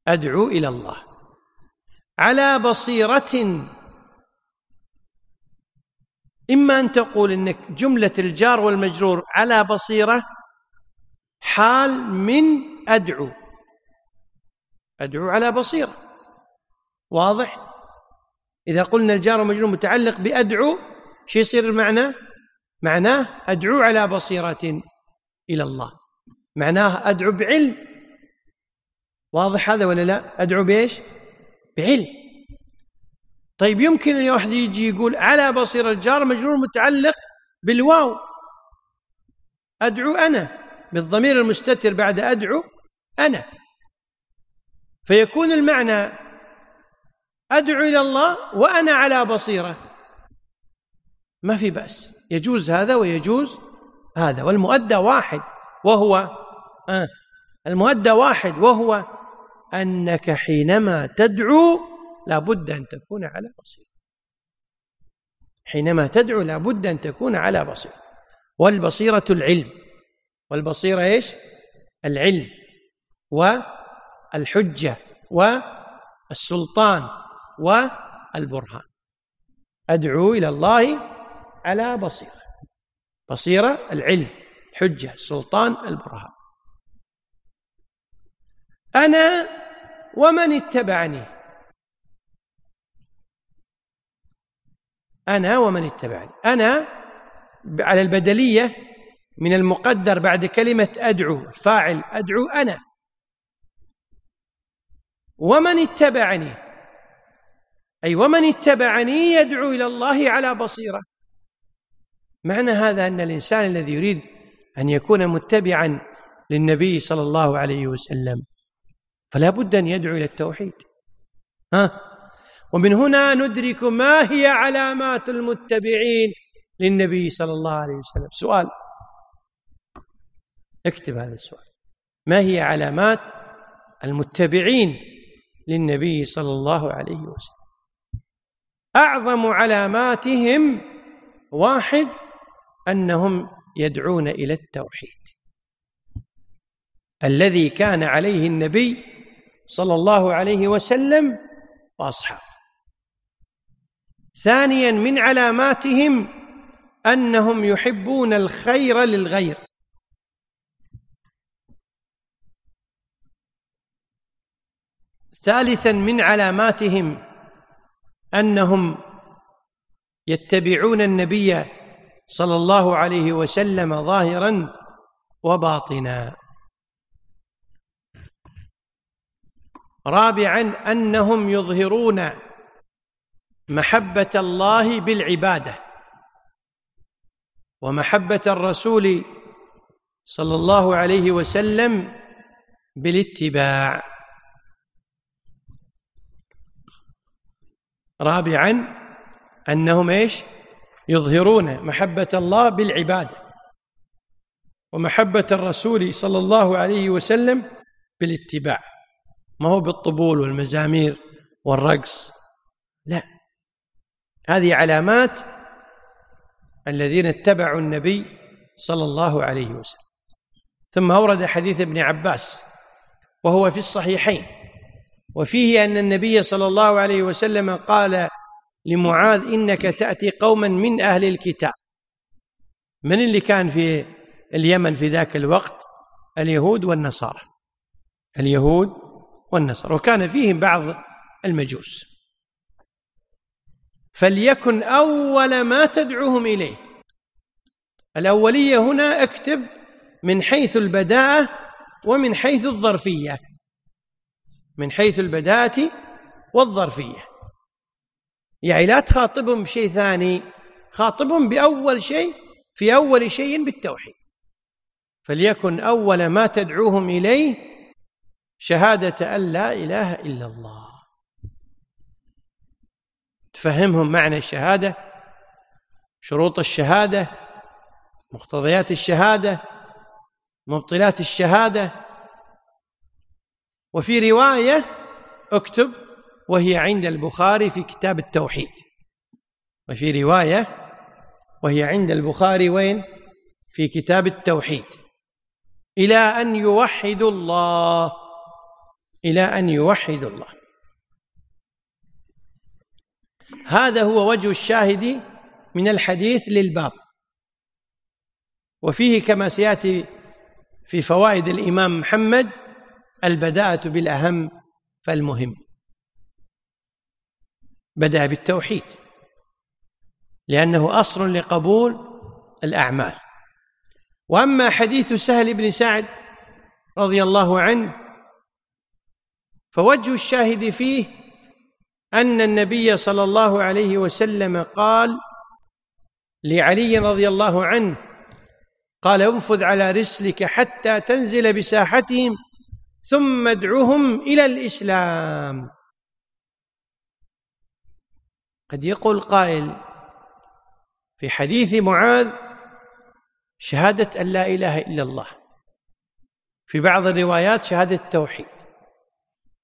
أدعو إلى الله. على بصيرة إما أن تقول إنك جملة الجار والمجرور على بصيرة حال من أدعو. أدعو على بصيرة. واضح؟ إذا قلنا الجار والمجرور متعلق بأدعو شو يصير المعنى؟ معناه أدعو على بصيرة إلى الله. معناه أدعو بعلم. واضح هذا ولا لا؟ أدعو بإيش؟ بعلم. طيب يمكن أن واحد يجي يقول على بصيرة الجار مجرور متعلق بالواو. أدعو أنا بالضمير المستتر بعد أدعو أنا. فيكون المعنى أدعو إلى الله وأنا على بصيرة. ما في بأس. يجوز هذا ويجوز هذا. والمؤدى واحد وهو آه المؤدى واحد وهو أنك حينما تدعو لابد أن تكون على بصيرة. حينما تدعو لابد أن تكون على بصيرة. والبصيرة العلم. والبصيرة إيش؟ العلم والحجة والسلطان والبرهان. أدعو إلى الله على بصيرة. بصيرة العلم الحجة السلطان البرهان. أنا ومن اتبعني. أنا ومن اتبعني. أنا على البدلية من المقدر بعد كلمة أدعو فاعل أدعو أنا. ومن اتبعني أي ومن اتبعني يدعو إلى الله على بصيرة. معنى هذا أن الإنسان الذي يريد أن يكون متبعا للنبي صلى الله عليه وسلم فلا بد أن يدعو إلى التوحيد. ها؟ ومن هنا ندرك ما هي علامات المتبعين للنبي صلى الله عليه وسلم. سؤال. اكتب هذا السؤال. ما هي علامات المتبعين للنبي صلى الله عليه وسلم؟ أعظم علاماتهم واحد أنهم يدعون إلى التوحيد. الذي كان عليه النبي صلى الله عليه وسلم وأصحابه. ثانيا من علاماتهم أنهم يحبون الخير للغير. ثالثا من علاماتهم أنهم يتبعون النبي صلى الله عليه وسلم ظاهرا وباطنا. رابعا أنهم يظهرون محبة الله بالعبادة ومحبة الرسول صلى الله عليه وسلم بالاتباع. رابعا أنهم إيش؟ يظهرون محبة الله بالعبادة ومحبة الرسول صلى الله عليه وسلم بالاتباع. ما هو بالطبول والمزامير والرقص لا. هذه علامات الذين اتبعوا النبي صلى الله عليه وسلم. ثم أورد حديث ابن عباس وهو في الصحيحين وفيه أن النبي صلى الله عليه وسلم قال لمعاذ إنك تأتي قوما من أهل الكتاب. من اللي كان في اليمن في ذاك الوقت؟ اليهود والنصارى. اليهود والنصارى. وكان فيهم بعض المجوس. فليكن أول ما تدعوهم إليه. الأولية هنا اكتب من حيث البداءة ومن حيث الظرفية. من حيث البداءة والظرفية. يعني لا تخاطبهم بشيء ثاني خاطبهم بأول شيء في أول شيء بالتوحيد. فليكن أول ما تدعوهم إليه شهادة أن لا إله إلا الله. تفهمهم معنى الشهادة شروط الشهادة مقتضيات الشهادة مبطلات الشهادة. وفي رواية اكتب وهي عند البخاري في كتاب التوحيد وفي رواية وهي عند البخاري وين؟ في كتاب التوحيد. إلى أن يوحدوا الله. إلى أن يوحدوا الله. هذا هو وجه الشاهد من الحديث للباب. وفيه كما سيأتي في فوائد الإمام محمد البداءة بالأهم فالمهم. بدأ بالتوحيد لأنه أصل لقبول الأعمال. وأما حديث سهل بن سعد رضي الله عنه فوجه الشاهد فيه أن النبي صلى الله عليه وسلم قال لعلي رضي الله عنه قال انفذ على رسلك حتى تنزل بساحتهم ثم ادعهم إلى الإسلام. قد يقول قائل في حديث معاذ شهادة أن لا إله إلا الله. في بعض الروايات شهادة التوحيد.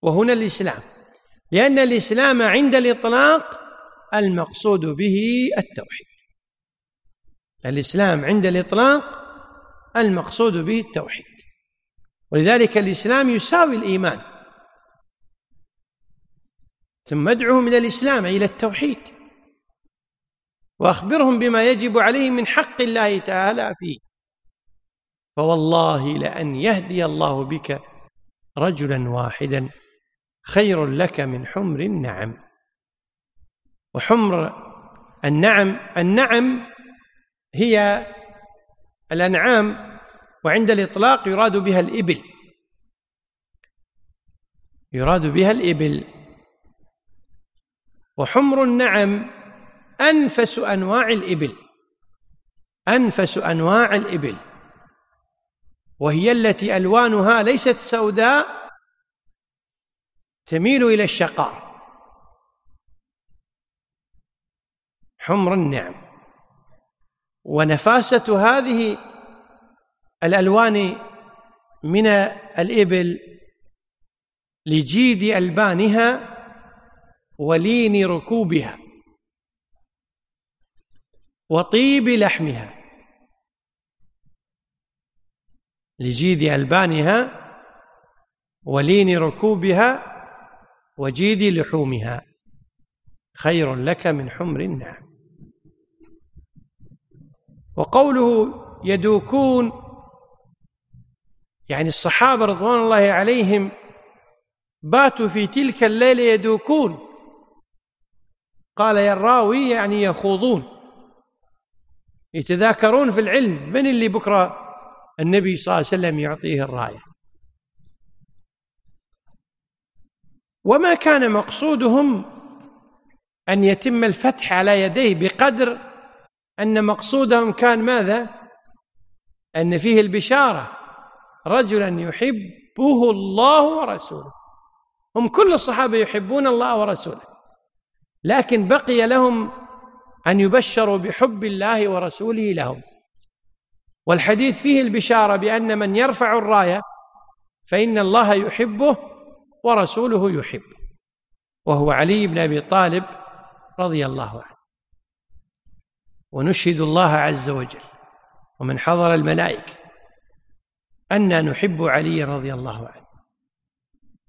وهنا الإسلام. لأن الإسلام عند الإطلاق المقصود به التوحيد. الإسلام عند الإطلاق المقصود به التوحيد. ولذلك الإسلام يساوي الإيمان. ثم ادعهم إلى الإسلام إلى التوحيد. وأخبرهم بما يجب عليهم من حق الله تعالى فيه. فوالله لأن يهدي الله بك رجلا واحدا. خير لك من حمر النعم. وحمر النعم النعم هي الأنعام وعند الإطلاق يراد بها الإبل. يراد بها الإبل. وحمر النعم أنفس أنواع الإبل. أنفس أنواع الإبل. وهي التي ألوانها ليست سوداء تميل إلى الشقاء. حمر النعم. ونفاسة هذه الألوان من الإبل لجيد ألبانها ولين ركوبها وطيب لحمها لجيد ألبانها ولين ركوبها وجيد لحومها. خير لك من حمر النعم. وقوله يدوكون يعني الصحابة رضوان الله عليهم باتوا في تلك الليلة يدوكون. قال يا الراوي يعني يخوضون. يتذاكرون في العلم من اللي بكرة النبي صلى الله عليه وسلم يعطيه الراية؟ وما كان مقصودهم أن يتم الفتح على يديه بقدر أن مقصودهم كان ماذا؟ أن فيه البشارة. رجلا يحبه الله ورسوله. هم كل الصحابة يحبون الله ورسوله. لكن بقي لهم أن يبشروا بحب الله ورسوله لهم. والحديث فيه البشارة بأن من يرفع الراية فإن الله يحبه ورسوله يحبه وهو علي بن أبي طالب رضي الله عنه. ونشهد الله عز وجل ومن حضر الملائكة أنا نحب علي رضي الله عنه.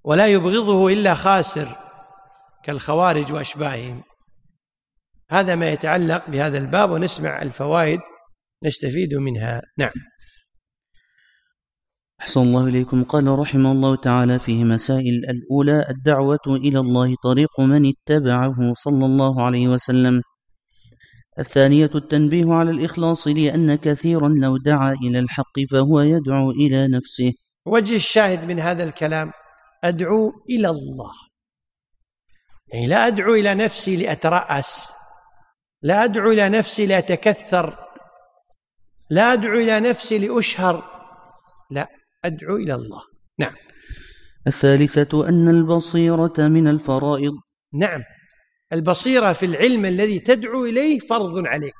ولا يبغضه إلا خاسر كالخوارج وأشباههم. هذا ما يتعلق بهذا الباب ونسمع الفوائد نستفيد منها. نعم.
أحسن الله إليكم. قال رحمه الله تعالى فيه مسائل الأولى الدعوة إلى الله طريق من اتبعه صلى الله عليه وسلم. الثانية التنبيه على الإخلاص لأن كثيرا لو دعا إلى الحق فهو يدعو إلى نفسه.
وجه الشاهد من هذا الكلام أدعو إلى الله. يعني لا أدعو إلى نفسي لأترأس. لا أدعو إلى نفسي لأتكثر. لا أدعو إلى نفسي لأشهر. لا. أدعو إلى الله. نعم.
الثالثة أن البصيرة من الفرائض.
نعم. البصيرة في العلم الذي تدعو إليه فرض عليك.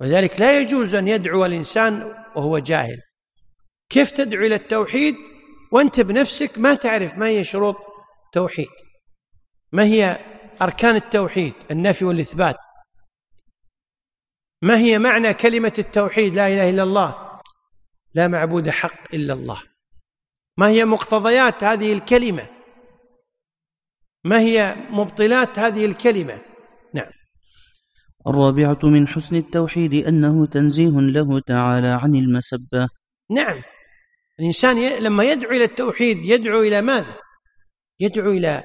ولذلك لا يجوز أن يدعو الإنسان وهو جاهل. كيف تدعو إلى التوحيد؟ وأنت بنفسك ما تعرف ما هي شروط توحيد. ما هي أركان التوحيد؟ النفي والإثبات. ما هي معنى كلمة التوحيد؟ لا إله إلا الله. لا معبود حق إلا الله. ما هي مقتضيات هذه الكلمة؟ ما هي مبطلات هذه الكلمة؟ نعم.
الرابعة من حسن التوحيد أنه تنزيه له تعالى عن المسبة.
نعم. الإنسان لما يدعو إلى التوحيد يدعو إلى ماذا؟ يدعو إلى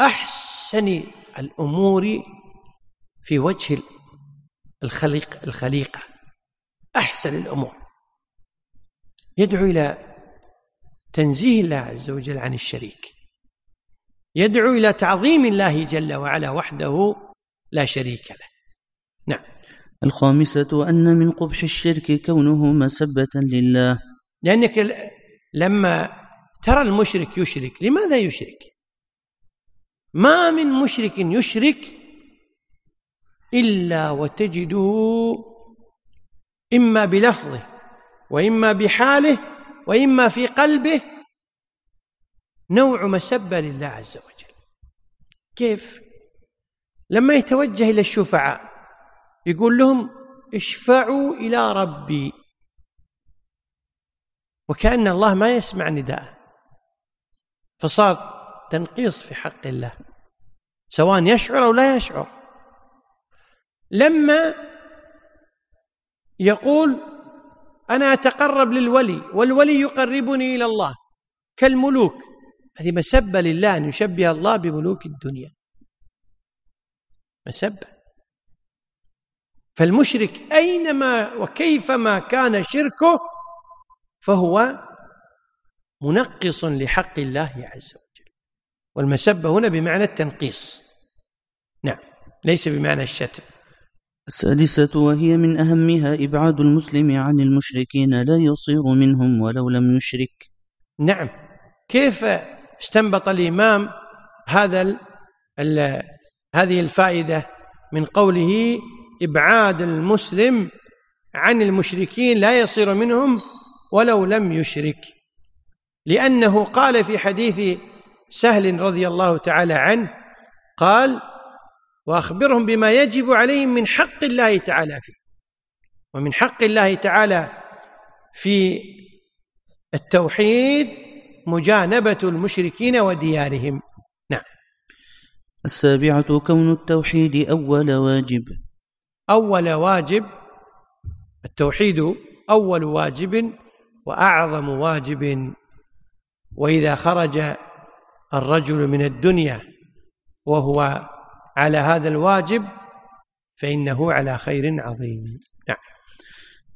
أحسن الأمور في وجه الخليق الخليقة. أحسن الأمور. يدعو إلى تنزيه الله عز وجل عن الشريك. يدعو إلى تعظيم الله جل وعلا وحده لا شريك له. نعم.
الخامسة أن من قبح الشرك كونه مسبة لله.
لأنك لما ترى المشرك يشرك لماذا يشرك؟ ما من مشرك يشرك إلا وتجده إما بلفظه وإما بحاله وإما في قلبه نوع مسبة لله عز وجل. كيف؟ لما يتوجه إلى الشفعاء يقول لهم اشفعوا إلى ربي. وكأن الله ما يسمع نداءه. فصار تنقيص في حق الله سواء يشعر أو لا يشعر. لما يقول أنا أتقرب للولي والولي يقربني إلى الله كالملوك. هذه مسبة لله أن يشبه الله بملوك الدنيا. مسبة. فالمشرك أينما وكيفما كان شركه فهو منقص لحق الله عز وجل. والمسبة هنا بمعنى التنقيص. نعم ليس بمعنى الشتم.
السادسة وهي من أهمها إبعاد المسلم عن المشركين لا يصير منهم ولو لم يشرك.
نعم. كيف استنبط الإمام هذا ال هذه الفائدة من قوله إبعاد المسلم عن المشركين لا يصير منهم ولو لم يشرك؟ لأنه قال في حديث سهل رضي الله تعالى عنه قال وأخبرهم بما يجب عليهم من حق الله تعالى فيه. ومن حق الله تعالى في التوحيد مجانبة المشركين وديارهم. نعم.
السابعة كون التوحيد أول واجب.
أول واجب التوحيد أول واجب وأعظم واجب. وإذا خرج الرجل من الدنيا وهو على هذا الواجب فإنه على خير عظيم. نعم.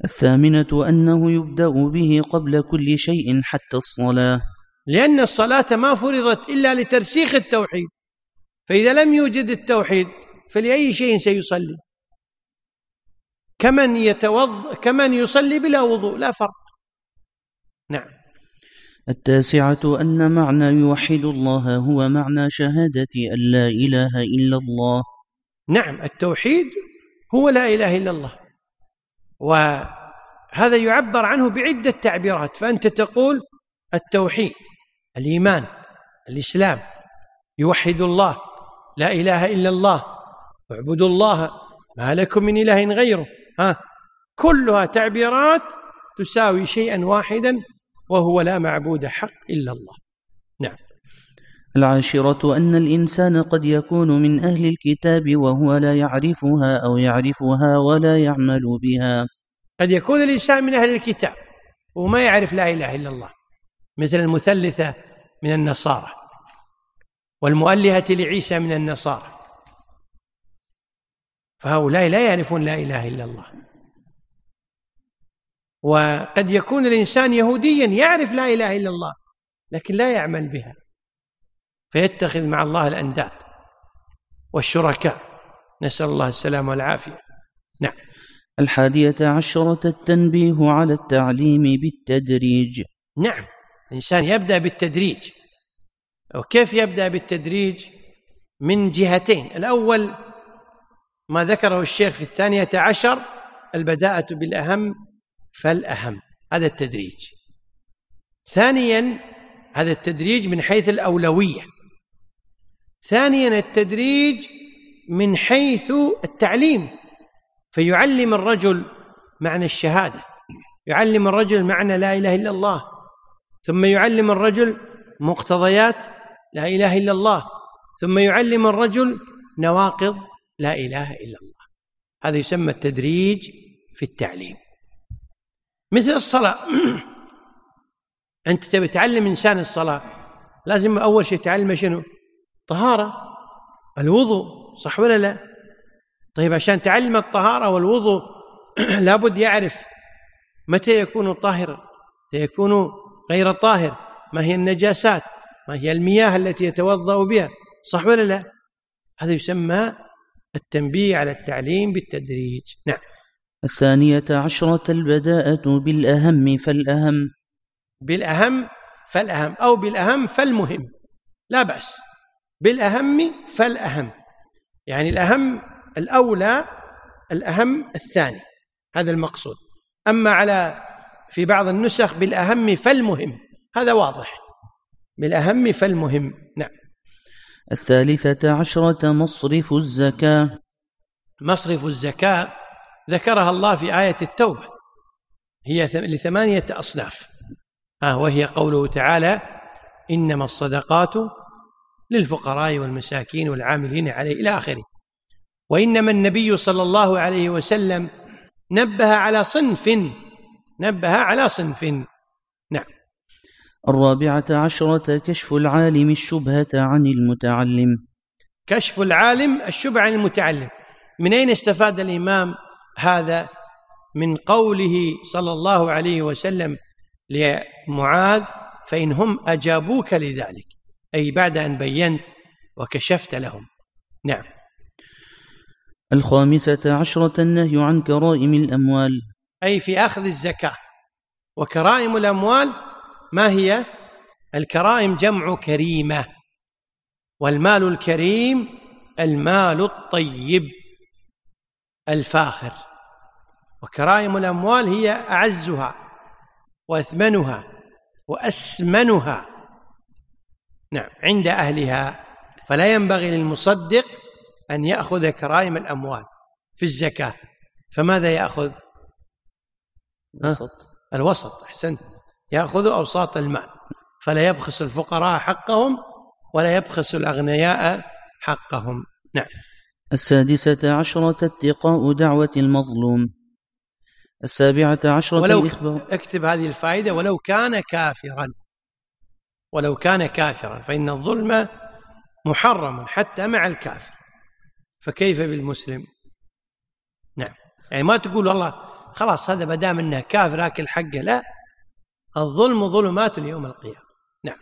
الثامنة أنه يبدأ به قبل كل شيء حتى الصلاة.
لأن الصلاة ما فرضت إلا لترسيخ التوحيد. فإذا لم يوجد التوحيد فلأي شيء سيصلي؟ كمن يتوض كمن يصلي بلا وضوء لا فرق. نعم.
التاسعة أن معنى يوحد الله هو معنى شهادة أن لا إله إلا الله.
نعم التوحيد هو لا إله إلا الله. وهذا يعبر عنه بعدة تعبيرات. فأنت تقول التوحيد الإيمان الإسلام يوحد الله لا إله إلا الله اعبدوا الله ما لكم من إله غيره. ها كلها تعبيرات تساوي شيئا واحدا وهو لا معبود حق إلا الله. نعم.
العاشرة أن الإنسان قد يكون من أهل الكتاب وهو لا يعرفها أو يعرفها ولا يعمل بها.
قد يكون الإنسان من أهل الكتاب وما يعرف لا إله إلا الله مثل المثلثة من النصارى والمؤلهة لعيسى من النصارى. فهؤلاء لا يعرفون لا إله إلا الله. وقد يكون الإنسان يهوديا يعرف لا إله إلا الله لكن لا يعمل بها فيتخذ مع الله الأنداد والشركاء. نسأل الله السلامة والعافية. نعم.
الحادية عشرة التنبيه على التعليم بالتدريج.
نعم. الإنسان يبدأ بالتدريج. وكيف يبدأ بالتدريج؟ من جهتين. الأول ما ذكره الشيخ في الثانية عشر البداءة بالأهم فالأهم هذا التدريج. ثانيا هذا التدريج من حيث الأولوية. ثانيا التدريج من حيث التعليم. فيعلم الرجل معنى الشهادة. يعلم الرجل معنى لا إله إلا الله. ثم يعلم الرجل مقتضيات لا إله إلا الله. ثم يعلم الرجل نواقض لا إله إلا الله. هذا يسمى التدريج في التعليم. مثل الصلاة. أنت تبي تعلم إنسان الصلاة لازم أول شيء تعلمه شنو؟ طهارة. الوضوء صح ولا لا؟ طيب عشان تعلم الطهارة والوضوء لابد يعرف متى يكون طاهرا متى يكون غير طاهر ما هي النجاسات ما هي المياه التي يتوضأ بها صح ولا لا؟ هذا يسمى التنبيه على التعليم بالتدريج. نعم.
الثانية عشرة البداءة بالأهم فالأهم.
بالأهم فالأهم أو بالأهم فالمهم. لا بأس. بالأهم فالأهم. يعني الأهم الأولى الأهم الثاني. هذا المقصود. أما على في بعض النسخ بالأهم فالمهم. هذا واضح. بالأهم فالمهم. نعم.
الثالثة عشرة مصرف الزكاة.
مصرف الزكاة. ذكرها الله في آية التوبة. هي لثمانية أصناف. ها وهي قوله تعالى إنما الصدقات للفقراء والمساكين والعاملين عليه إلى آخره. وإنما النبي صلى الله عليه وسلم نبه على صنف نبه على صنف. نعم.
الرابعة عشرة كشف العالم الشبهة عن المتعلم.
كشف العالم الشبهة عن المتعلم. من أين استفاد الإمام هذا من قوله صلى الله عليه وسلم لمعاذ فإن هم أجابوك لذلك أي بعد أن بينت وكشفت لهم. نعم.
الخامسة عشرة النهي عن كرائم الأموال.
أي في أخذ الزكاة. وكرائم الأموال ما هي؟ الكرائم جمع كريمة. والمال الكريم المال الطيب الفاخر. وكرائم الأموال هي أعزها وأثمنها وأسمنها. نعم عند أهلها. فلا ينبغي للمصدق أن يأخذ كرائم الأموال في الزكاة. فماذا يأخذ؟
الوسط.
الوسط أحسنت. يأخذ أوساط المال. فلا يبخس الفقراء حقهم ولا يبخس الأغنياء حقهم. نعم.
السادسة عشرة اتقاء دعوة المظلوم. السابعة عشرة
ولو
الإخبار.
اكتب هذه الفائدة ولو كان كافرا ولو كان كافرا فإن الظلم محرم حتى مع الكافر. فكيف بالمسلم؟ نعم. يعني ما تقول والله خلاص هذا ما دام إنه كافر اكل حقه لا. الظلم ظلمات يوم القيامة. نعم.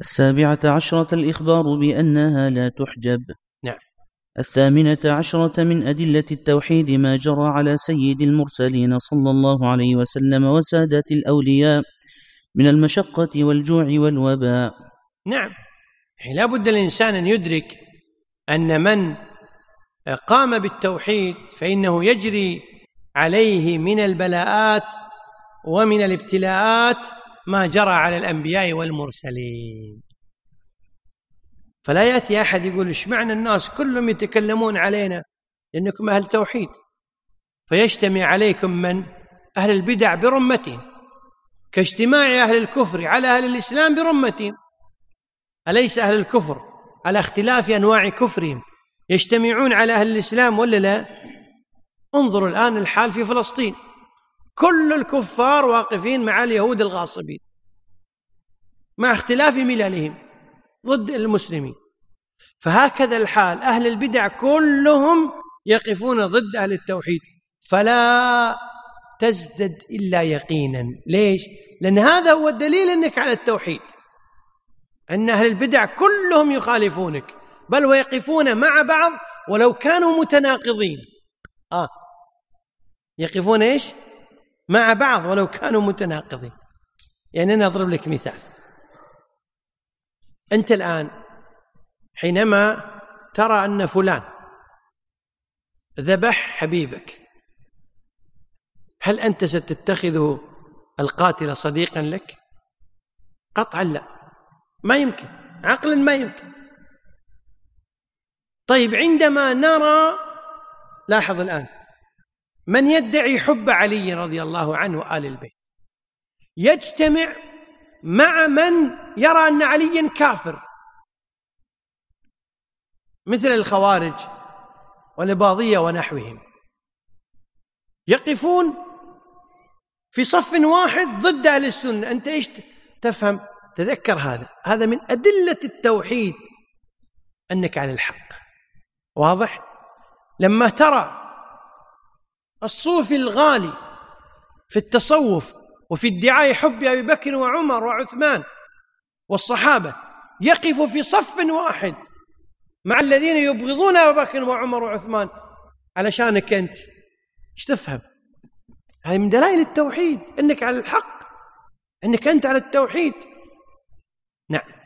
السابعة عشرة الإخبار بأنها لا تحجب.
نعم.
الثامنة عشرة من أدلة التوحيد ما جرى على سيد المرسلين صلى الله عليه وسلم وسادة الأولياء من المشقة والجوع والوباء.
نعم. لا بد الإنسان أن يدرك أن من قام بالتوحيد فإنه يجري عليه من البلاءات ومن الابتلاءات ما جرى على الأنبياء والمرسلين. فلا يأتي أحد يقول إيش معنى الناس كلهم يتكلمون علينا لأنكم أهل توحيد. فيجتمع عليكم من؟ أهل البدع برمتهم. كاجتماع أهل الكفر على أهل الإسلام برمتهم. أليس أهل الكفر على اختلاف أنواع كفرهم؟ يجتمعون على أهل الإسلام ولا لا؟ انظروا الآن الحال في فلسطين. كل الكفار واقفين مع اليهود الغاصبين. مع اختلاف مللهم. ضد المسلمين. فهكذا الحال أهل البدع كلهم يقفون ضد أهل التوحيد. فلا تزدد إلا يقينا. ليش؟ لأن هذا هو الدليل أنك على التوحيد. أن أهل البدع كلهم يخالفونك. بل ويقفون مع بعض ولو كانوا متناقضين. آه. يقفون إيش؟ مع بعض ولو كانوا متناقضين. يعني أنا أضرب لك مثال. أنت الآن حينما ترى أن فلان ذبح حبيبك هل أنت ستتخذ القاتل صديقا لك؟ قطعا لا ما يمكن عقلا ما يمكن. طيب عندما نرى لاحظ الآن من يدعي حب علي رضي الله عنه وآل البيت يجتمع مع من يرى أن عليا كافر. مثل الخوارج والإباضية ونحوهم. يقفون في صف واحد ضد أهل السنة. أنت إيش تفهم؟ تذكر هذا. هذا من أدلة التوحيد أنك على الحق. واضح؟ لما ترى الصوفي الغالي في التصوف وفي ادعاء حب أبي بكر وعمر وعثمان والصحابة يقف في صف واحد مع الذين يبغضون ابا بكر وعمر وعثمان. علشانك أنت؟ إيش تفهم؟ هذه من دلائل التوحيد إنك على الحق إنك أنت على التوحيد. نعم.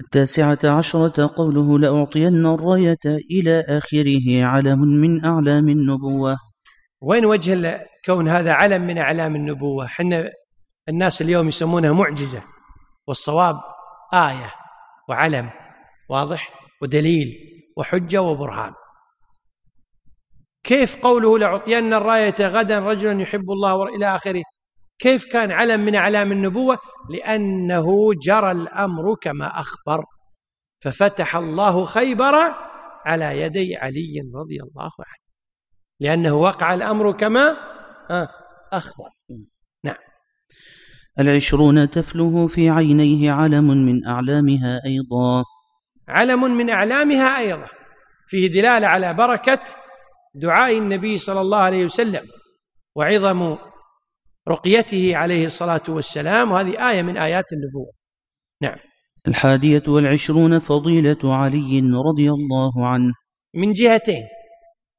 التاسعة عشرة قوله لأعطين الراية إلى آخره علم من أعلام النبوة.
وين وجه كون هذا علم من أعلام النبوة. حنا الناس اليوم يسمونها معجزة والصواب آية وعلم واضح ودليل وحجة وبرهان. كيف قوله لأعطين الراية غدا رجلا يحب الله إلى آخره؟ كيف كان علم من أعلام النبوة؟ لأنه جرى الأمر كما أخبر. ففتح الله خيبر على يدي علي رضي الله عنه لأنه وقع الأمر كما أخبر نعم.
العشرون تفله في عينيه علم من أعلامها أيضا.
علم من أعلامها أيضا. فيه دلالة على بركة دعاء النبي صلى الله عليه وسلم وعظم رقيته عليه الصلاة والسلام وهذه آية من آيات النبوة. نعم.
الحادية والعشرون فضيلة علي رضي الله عنه.
من جهتين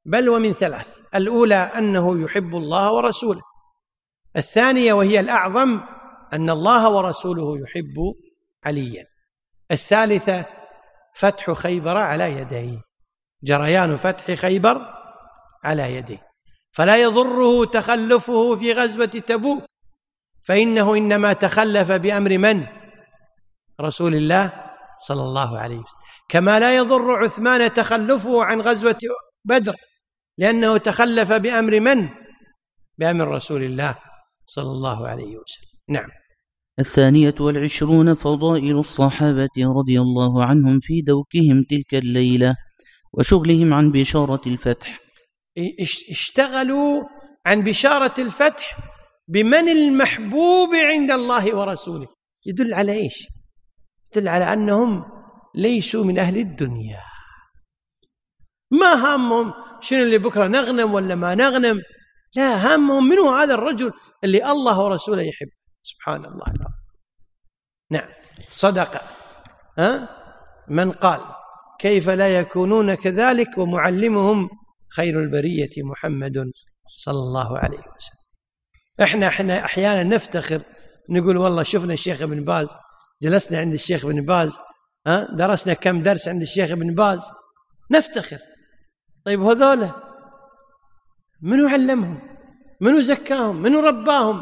بل ومن ثلاث. الأولى أنه يحب الله ورسوله. الثانية وهي الأعظم أن الله ورسوله يحب عليا. الثالثة فتح خيبر على يديه. جريان فتح خيبر على يديه. فلا يضره تخلفه في غزوة تبوك. فإنه إنما تخلف بأمر من؟ رسول الله صلى الله عليه وسلم. كما لا يضر عثمان تخلفه عن غزوة بدر. لأنه تخلف بأمر من؟ بأمر رسول الله صلى الله عليه وسلم. نعم.
الثانية والعشرون فضائل الصحابة رضي الله عنهم في دوكهم تلك الليلة وشغلهم عن بشارة الفتح.
اشتغلوا عن بشارة الفتح بمن المحبوب عند الله ورسوله. يدل على إيش؟ يدل على أنهم ليسوا من أهل الدنيا. ما همهم؟ شنو اللي بكرة نغنم ولا ما نغنم؟ لا همهم منو هذا الرجل اللي الله ورسوله يحب. سبحان الله. العظيم نعم. صدق ها؟ من قال كيف لا يكونون كذلك ومعلمهم خير البرية محمد صلى الله عليه وسلم. إحنا إحنا أحيانا نفتخر نقول والله شفنا الشيخ ابن باز جلسنا عند الشيخ ابن باز ها؟ درسنا كم درس عند الشيخ ابن باز. نفتخر. طيب هذولا منو علمهم؟ منو زكاهم؟ منو رباهم؟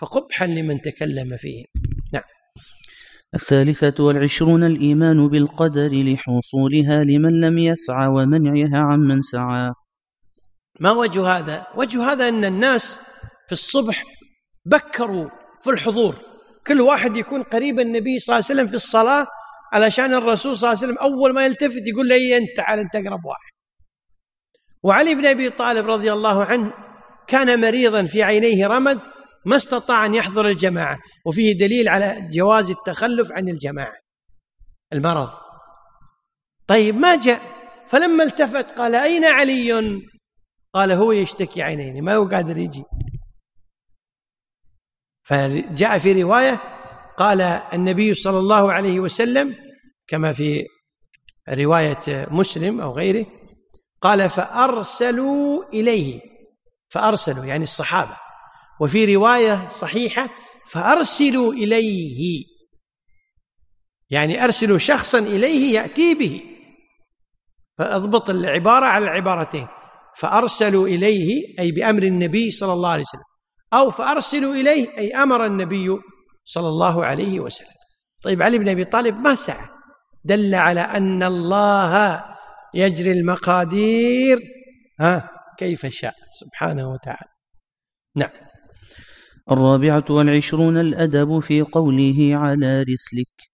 فقبحا لمن تكلم فيهم. نعم.
الثالثة والعشرون الإيمان بالقدر لحصولها لمن لم يسعى ومنعها عمن سعى.
ما وجه هذا؟ وجه هذا أن الناس في الصبح بكروا في الحضور. كل واحد يكون قريب النبي صلى الله عليه وسلم في الصلاة علشان الرسول صلى الله عليه وسلم أول ما يلتفت يقول له أنت تعال أنت أقرب واحد. وعلي بن أبي طالب رضي الله عنه كان مريضا في عينيه رمد ما استطاع أن يحضر الجماعة وفيه دليل على جواز التخلف عن الجماعة. المرض. طيب ما جاء؟ فلما التفت قال أين علي؟ قال هو يشتكي عينين ما هو قادر يجي. فجاء في رواية قال النبي صلى الله عليه وسلم كما في رواية مسلم أو غيره قال فأرسلوا إليه فأرسلوا يعني الصحابة. وفي رواية صحيحة فأرسلوا إليه. يعني أرسلوا شخصا إليه يأتي به. فأضبط العبارة على العبارتين فأرسلوا إليه أي بأمر النبي صلى الله عليه وسلم. أو فأرسلوا إليه أي أمر النبي صلى الله عليه وسلم. طيب علي بن أبي طالب ما سعى؟ دل على أن الله يجري المقادير. ها؟ كيف شاء سبحانه وتعالى. نعم.
الرابعة والعشرون الأدب في قوله على رسلك.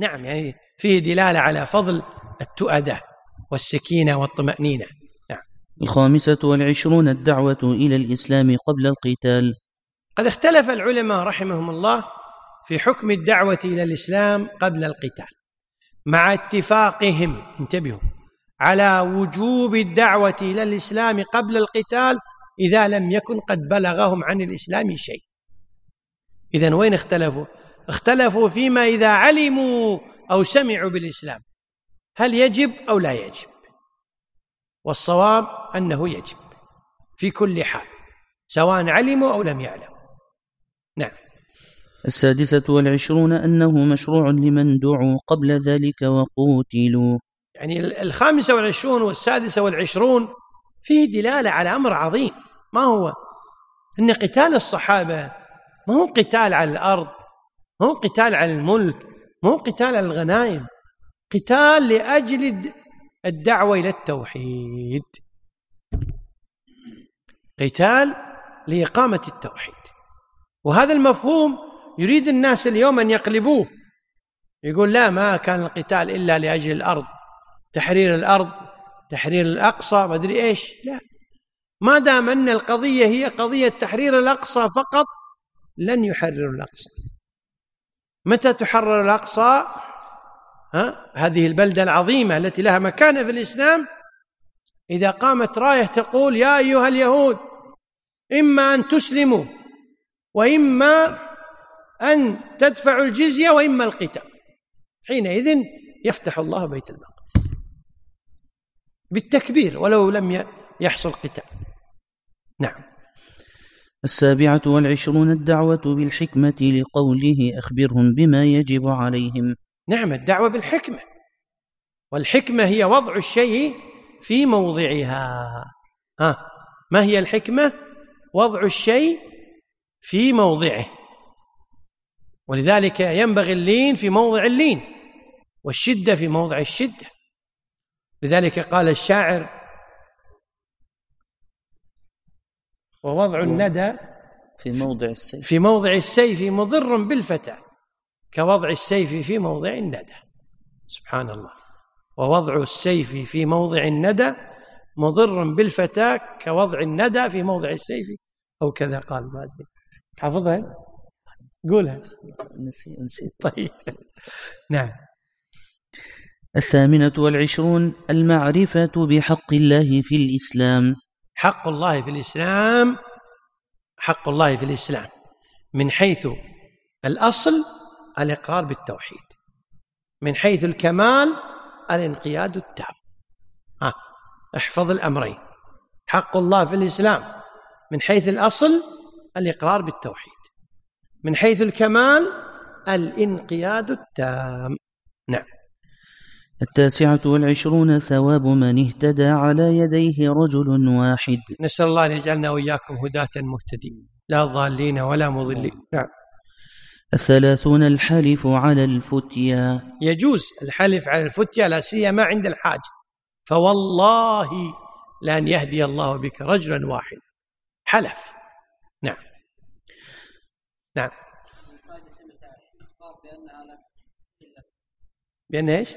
نعم يعني فيه دلالة على فضل التؤدة والسكينة والطمأنينة. نعم.
الخامسة والعشرون الدعوة إلى الإسلام قبل القتال.
قد اختلف العلماء رحمهم الله في حكم الدعوة إلى الإسلام قبل القتال مع اتفاقهم. انتبهوا. على وجوب الدعوة إلى الإسلام قبل القتال إذا لم يكن قد بلغهم عن الإسلام شيء. إذا وين اختلفوا؟ اختلفوا فيما إذا علموا أو سمعوا بالإسلام. هل يجب أو لا يجب؟ والصواب أنه يجب في كل حال سواء علموا أو لم يعلموا. نعم.
السادسة والعشرون أنه مشروع لمن دعوا قبل ذلك وقوتلوا.
يعني الخامسة والعشرون والسادسة والعشرون فيه دلالة على أمر عظيم. ما هو؟ أن قتال الصحابة ما هو قتال على الأرض ما هو قتال على الملك ما هو قتال على الغنائم. قتال لأجل الدعوة إلى التوحيد. قتال لإقامة التوحيد. وهذا المفهوم يريد الناس اليوم أن يقلبوه. يقول لا ما كان القتال إلا لأجل الأرض. تحرير الأرض تحرير الأقصى ما أدري إيش لا. ما دام أن القضية هي قضية تحرير الأقصى فقط لن يحرروا الأقصى. متى تحرر الأقصى؟ ها؟ هذه البلدة العظيمة التي لها مكانة في الإسلام. إذا قامت راية تقول يا أيها اليهود إما أن تسلموا وإما أن تدفعوا الجزية وإما القتال. حينئذ يفتح الله بيت المقدس. بالتكبير ولو لم يحصل قتال. نعم.
السابعة والعشرون الدعوة بالحكمة لقوله أخبرهم بما يجب عليهم.
نعم الدعوة بالحكمة. والحكمة هي وضع الشيء في موضعها. ها ما هي الحكمة؟ وضع الشيء في موضعه. ولذلك ينبغي اللين في موضع اللين والشدة في موضع الشدة. لذلك قال الشاعر ووضع الندى
في موضع السيف.
في موضع السيف مضر بالفتى كوضع السيف في موضع الندى. سبحان الله. ووضع السيف في موضع الندى مضر بالفتى كوضع الندى في موضع السيف أو كذا قال بعد حافظها؟ قولها.
نسيت نسيت.
طيب. نعم.
الثامنة والعشرون المعرفة بحق الله في الإسلام.
حق الله في الإسلام حق الله في الإسلام من حيث الأصل الإقرار بالتوحيد من حيث الكمال الانقياد التام. احفظ الأمرين. حق الله في الإسلام من حيث الأصل الإقرار بالتوحيد من حيث الكمال الانقياد التام.
التاسعة والعشرون ثواب من اهتدى على يديه رجل واحد.
نسأل الله أن يجعلنا وإياكم هداة مهتدين لا ضالين ولا مضلين. نعم.
الثلاثون الحلف على الفتيا.
يجوز الحلف على الفتيا لا سيما عند الحاجة فوالله لأن يهدي الله بك رجلا واحد حلف. نعم. نعم. بأن إيش؟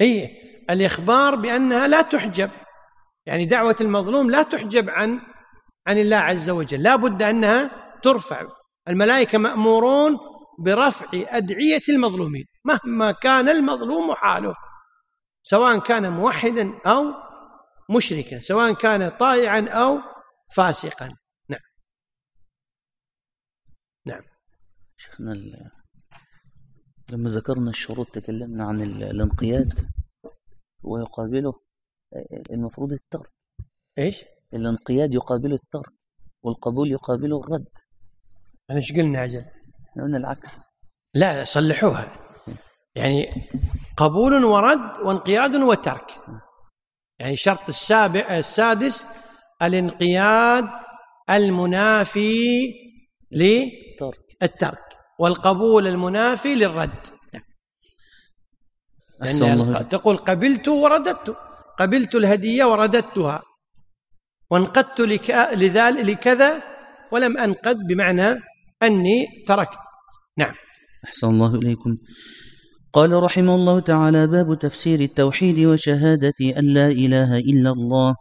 إي الإخبار بأنها لا تحجب. يعني دعوة المظلوم لا تحجب عن عن الله عز وجل. لا بد أنها ترفع. الملائكة مأمورون برفع أدعية المظلومين مهما كان المظلوم حاله. سواء كان موحدا أو مشركا سواء كان طائعا أو فاسقا. نعم. نعم.
شيخنا لما ذكرنا الشروط تكلمنا عن الانقياد ويقابله المفروض الترك.
إيش؟
الانقياد يقابله الترك والقبول يقابله الرد.
أنا إيش قلنا عجل؟
قلنا العكس.
لا صلحوها. يعني قبول ورد وانقياد وترك. يعني شرط السابع السادس الانقياد المنافي للترك. والقبول المنافي للرد. يعني تقول قبلت ورددت. قبلت الهدية ورددتها. وانقدت لك لذلك لكذا ولم أنقد بمعنى أني تركت. نعم.
أحسن الله إليكم. قال رحمه الله تعالى باب تفسير التوحيد وشهادة أن لا إله إلا الله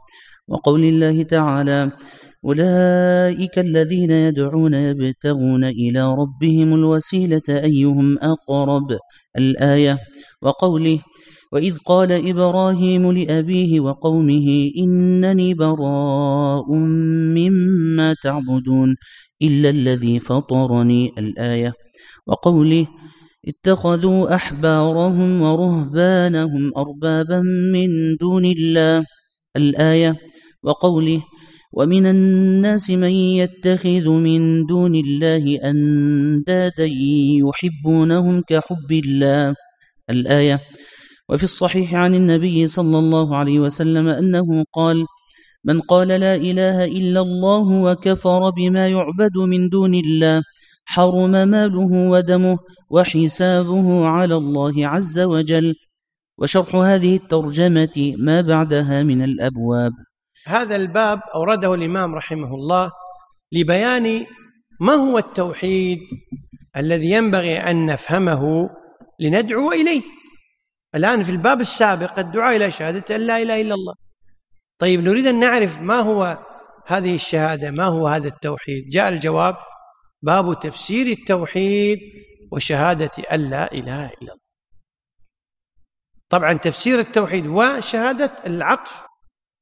وقول الله تعالى أولئك الذين يدعون يبتغون إلى ربهم الوسيلة أيهم أقرب؟ الآية وقوله وإذ قال إبراهيم لأبيه وقومه إنني براء مما تعبدون إلا الذي فطرني. الآية وقوله اتخذوا أحبارهم ورهبانهم أربابا من دون الله. الآية وقوله ومن الناس من يتخذ من دون الله أندادا يحبونهم كحب الله. الآية وفي الصحيح عن النبي صلى الله عليه وسلم أنه قال من قال لا إله إلا الله وكفر بما يعبد من دون الله حرم ماله ودمه وحسابه على الله عز وجل. وشرح هذه الترجمة ما بعدها من الأبواب.
هذا الباب أورده الإمام رحمه الله لبيان ما هو التوحيد الذي ينبغي أن نفهمه لندعو إليه. الآن في الباب السابق الدعاء إلى شهادة أن لا إله إلا الله. طيب نريد أن نعرف ما هو هذه الشهادة ما هو هذا التوحيد؟ جاء الجواب باب تفسير التوحيد وشهادة أن لا إله إلا الله. طبعا تفسير التوحيد وشهادة العطف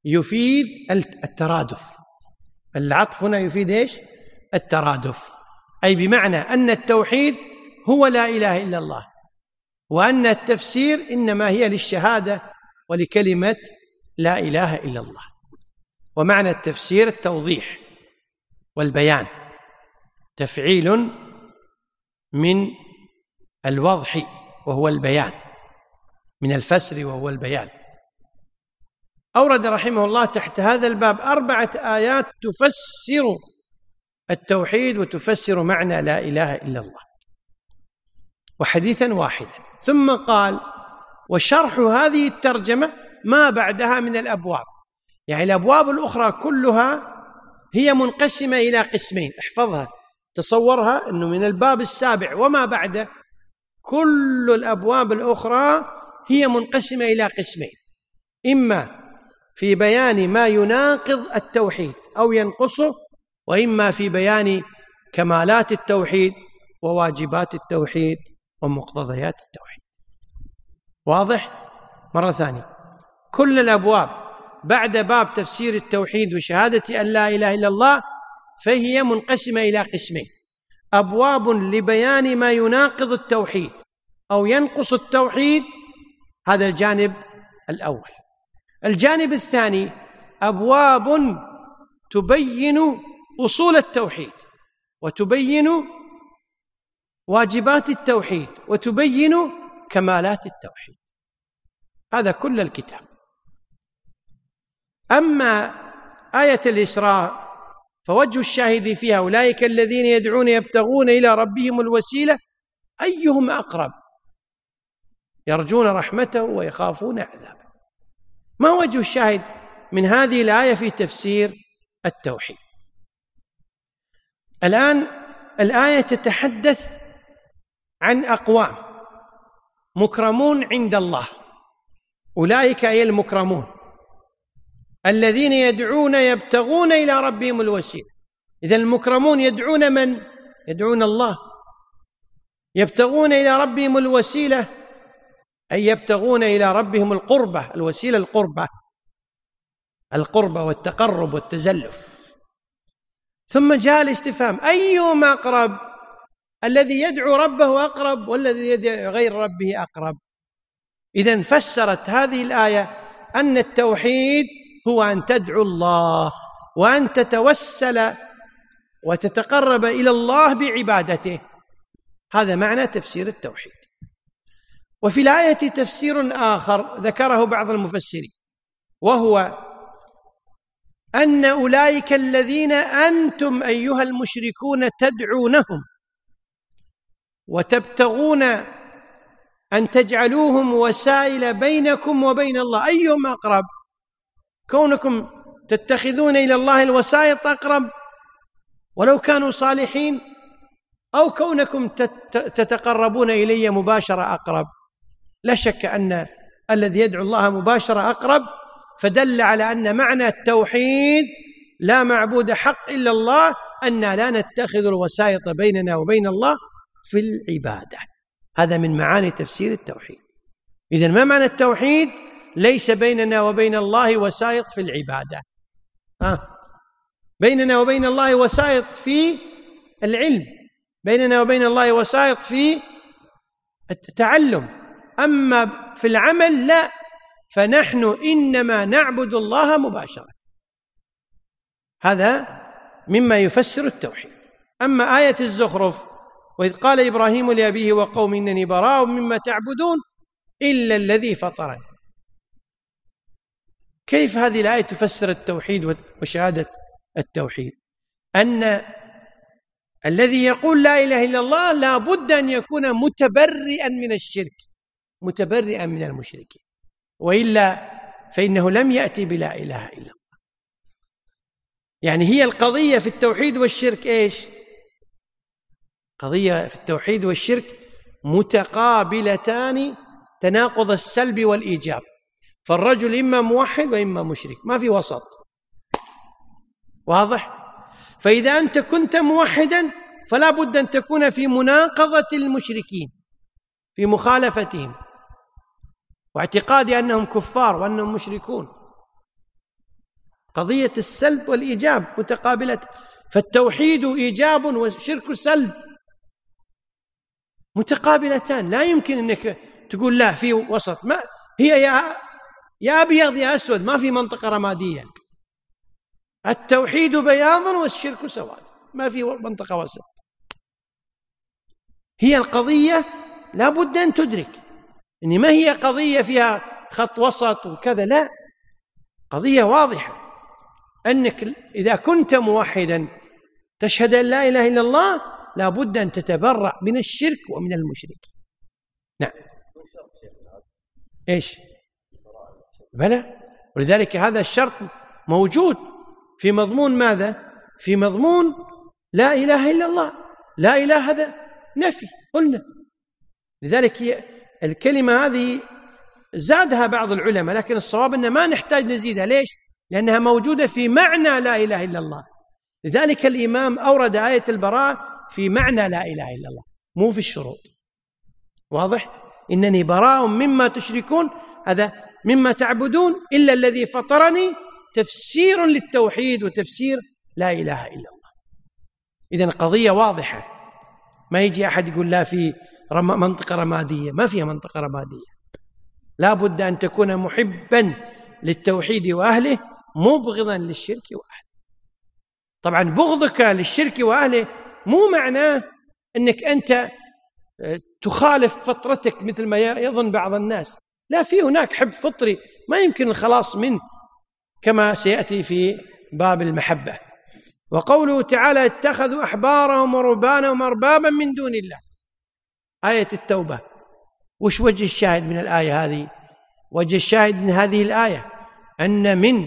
يفيد الترادف. العطف هنا يفيد إيش؟ الترادف. أي بمعنى أن التوحيد هو لا إله إلا الله وأن التفسير إنما هي للشهادة ولكلمة لا إله إلا الله. ومعنى التفسير التوضيح والبيان. تفعيل من الوضح وهو البيان من الفسر وهو البيان. أورد رحمه الله تحت هذا الباب أربعة آيات تفسر التوحيد وتفسر معنى لا إله إلا الله. وحديثا واحدا. ثم قال وشرح هذه الترجمة ما بعدها من الأبواب. يعني الأبواب الأخرى كلها هي منقسمة إلى قسمين. احفظها تصورها أنه من الباب السابع وما بعده. كل الأبواب الأخرى هي منقسمة إلى قسمين. إما في بيان ما يناقض التوحيد أو ينقصه وإما في بيان كمالات التوحيد وواجبات التوحيد ومقتضيات التوحيد. واضح؟ مرة ثانية. كل الأبواب بعد باب تفسير التوحيد وشهادة أن لا إله إلا الله فهي منقسمة إلى قسمين. أبواب لبيان ما يناقض التوحيد أو ينقص التوحيد هذا الجانب الأول. الجانب الثاني أبواب تبين أصول التوحيد وتبين واجبات التوحيد وتبين كمالات التوحيد. هذا كل الكتاب. أما آية الإسراء فوجه الشاهد فيها أولئك الذين يدعون يبتغون إلى ربهم الوسيلة أيهم أقرب؟ يرجون رحمته ويخافون عذابه. ما وجه الشاهد من هذه الآية في تفسير التوحيد؟ الآن الآية تتحدث عن أقوام مكرمون عند الله أولئك أي المكرمون الذين يدعون يبتغون إلى ربهم الوسيلة. إذا المكرمون يدعون من؟ يدعون الله. يبتغون إلى ربهم الوسيلة أي يبتغون إلى ربهم القربة الوسيلة القربة القربة والتقرب والتزلف. ثم جاء الاستفهام أيهما أقرب؟ الذي يدعو ربه أقرب والذي يدعو غير ربه أقرب. إذا فسرت هذه الآية أن التوحيد هو أن تدعو الله وأن تتوسل وتتقرب إلى الله بعبادته. هذا معنى تفسير التوحيد. وفي الآية تفسير آخر ذكره بعض المفسرين وهو أن أولئك الذين أنتم أيها المشركون تدعونهم وتبتغون أن تجعلوهم وسائل بينكم وبين الله. أيهم أقرب؟ كونكم تتخذون إلى الله الوسائط أقرب؟ ولو كانوا صالحين؟ أو كونكم تتقربون إلي مباشرة أقرب؟ لا شك أن الذي يدعو الله مباشرة أقرب فدل على أن معنى التوحيد لا معبود حق إلا الله أن لا نتخذ الوسائط بيننا وبين الله في العبادة. هذا من معاني تفسير التوحيد. إذا ما معنى التوحيد؟ ليس بيننا وبين الله وسائط في العبادة. آه. بيننا وبين الله وسائط في العلم. بيننا وبين الله وسائط في التعلم. أما في العمل لا فنحن إنما نعبد الله مباشرة. هذا مما يفسر التوحيد. أما آية الزخرف وإذ قال إبراهيم لأبيه وقوم إنني براء مما تعبدون إلا الذي فطرني. كيف هذه الآية تفسر التوحيد وشهادة التوحيد؟ أن الذي يقول لا إله إلا الله لا بد أن يكون متبرئا من الشرك. متبرئا من المشركين. وإلا فإنه لم يأتي بلا إله إلا الله. يعني هي القضية في التوحيد والشرك إيش؟ قضية في التوحيد والشرك متقابلتان تناقض السلب والإيجاب. فالرجل إما موحد وإما مشرك ما في وسط. واضح؟ فإذا أنت كنت موحدا فلا بد أن تكون في مناقضة المشركين في مخالفتهم. واعتقاد أنهم كفار وأنهم مشركون. قضية السلب والإيجاب متقابلة. فالتوحيد إيجاب والشرك سلب. متقابلتان. لا يمكن أنك تقول لا في وسط. ما هي يا يا أبيض يا أسود ما في منطقة رمادية. التوحيد بياض والشرك سواد. ما في منطقة وسط. هي القضية لا بد أن تدرك. إن ما هي قضية فيها خط وسط وكذا؟ لا. قضية واضحة. أنك إذا كنت موحدا تشهد أن لا إله إلا الله لا بد أن تتبرأ من الشرك ومن المشرك. نعم. إيش؟ بلى. ولذلك هذا الشرط موجود في مضمون ماذا؟ في مضمون لا إله إلا الله. لا إله هذا. نفي. قلنا. لذلك الكلمة هذه زادها بعض العلماء لكن الصواب أن ما نحتاج نزيدها. ليش؟ لأنها موجودة في معنى لا إله إلا الله. لذلك الإمام أورد آية البراء في معنى لا إله إلا الله مو في الشروط. واضح؟ إنني براء مما تشركون هذا مما تعبدون إلا الذي فطرني تفسير للتوحيد وتفسير لا إله إلا الله. إذا قضية واضحة. ما يجي أحد يقول لا في منطقة رمادية. ما فيها منطقة رمادية. لا بد أن تكون محبا للتوحيد وأهله مبغضا للشرك وأهله. طبعا بغضك للشرك وأهله مو معناه أنك أنت آه، تخالف فطرتك مثل ما يظن بعض الناس. لا في هناك حب فطري. ما يمكن الخلاص منه كما سيأتي في باب المحبة. وقوله تعالى اتخذوا أحبارهم ورهبانهم أربابا من دون الله. آية التوبة. وش وجه الشاهد من الآية هذه؟ وجه الشاهد من هذه الآية أن من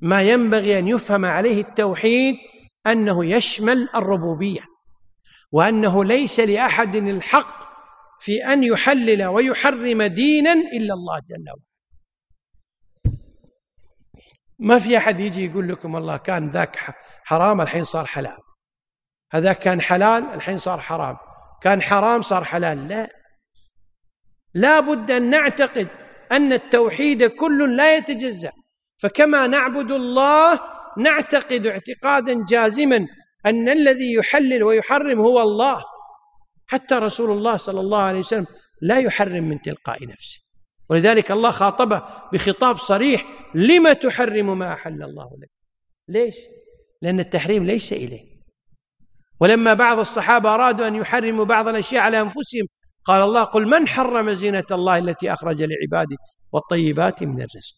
ما ينبغي أن يفهم عليه التوحيد أنه يشمل الربوبية وأنه ليس لأحد الحق في أن يحلل ويحرم دينا إلا الله جل وعلا. ما في أحد يجي يقول لكم والله كان ذاك حرام الحين صار حلال. هذا كان حلال الحين صار حرام. كان حرام صار حلال. لا. لا بد أن نعتقد أن التوحيد كل لا يتجزأ. فكما نعبد الله نعتقد اعتقادا جازما أن الذي يحلل ويحرم هو الله. حتى رسول الله صلى الله عليه وسلم لا يحرم من تلقاء نفسه. ولذلك الله خاطبه بخطاب صريح لم تحرم ما أحل الله لك؟ ليش؟ لأن التحريم ليس إليه ولما بعض الصحابة أرادوا أن يحرموا بعض الأشياء على أنفسهم قال الله قل من حرم زينة الله التي أخرج لعباده والطيبات من الرزق؟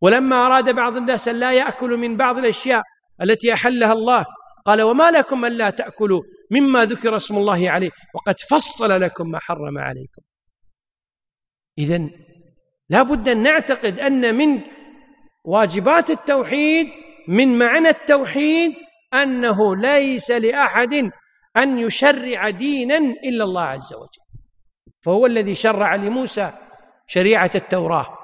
ولما أراد بعض الناس أن لا يأكلوا من بعض الأشياء التي أحلها الله قال وما لكم ألا تأكلوا مما ذكر اسم الله عليه؟ وقد فصل لكم ما حرم عليكم. إذا لا بد أن نعتقد أن من واجبات التوحيد من معنى التوحيد أنه ليس لأحد أن يشرع دينا إلا الله عز وجل. فهو الذي شرع لموسى شريعة التوراة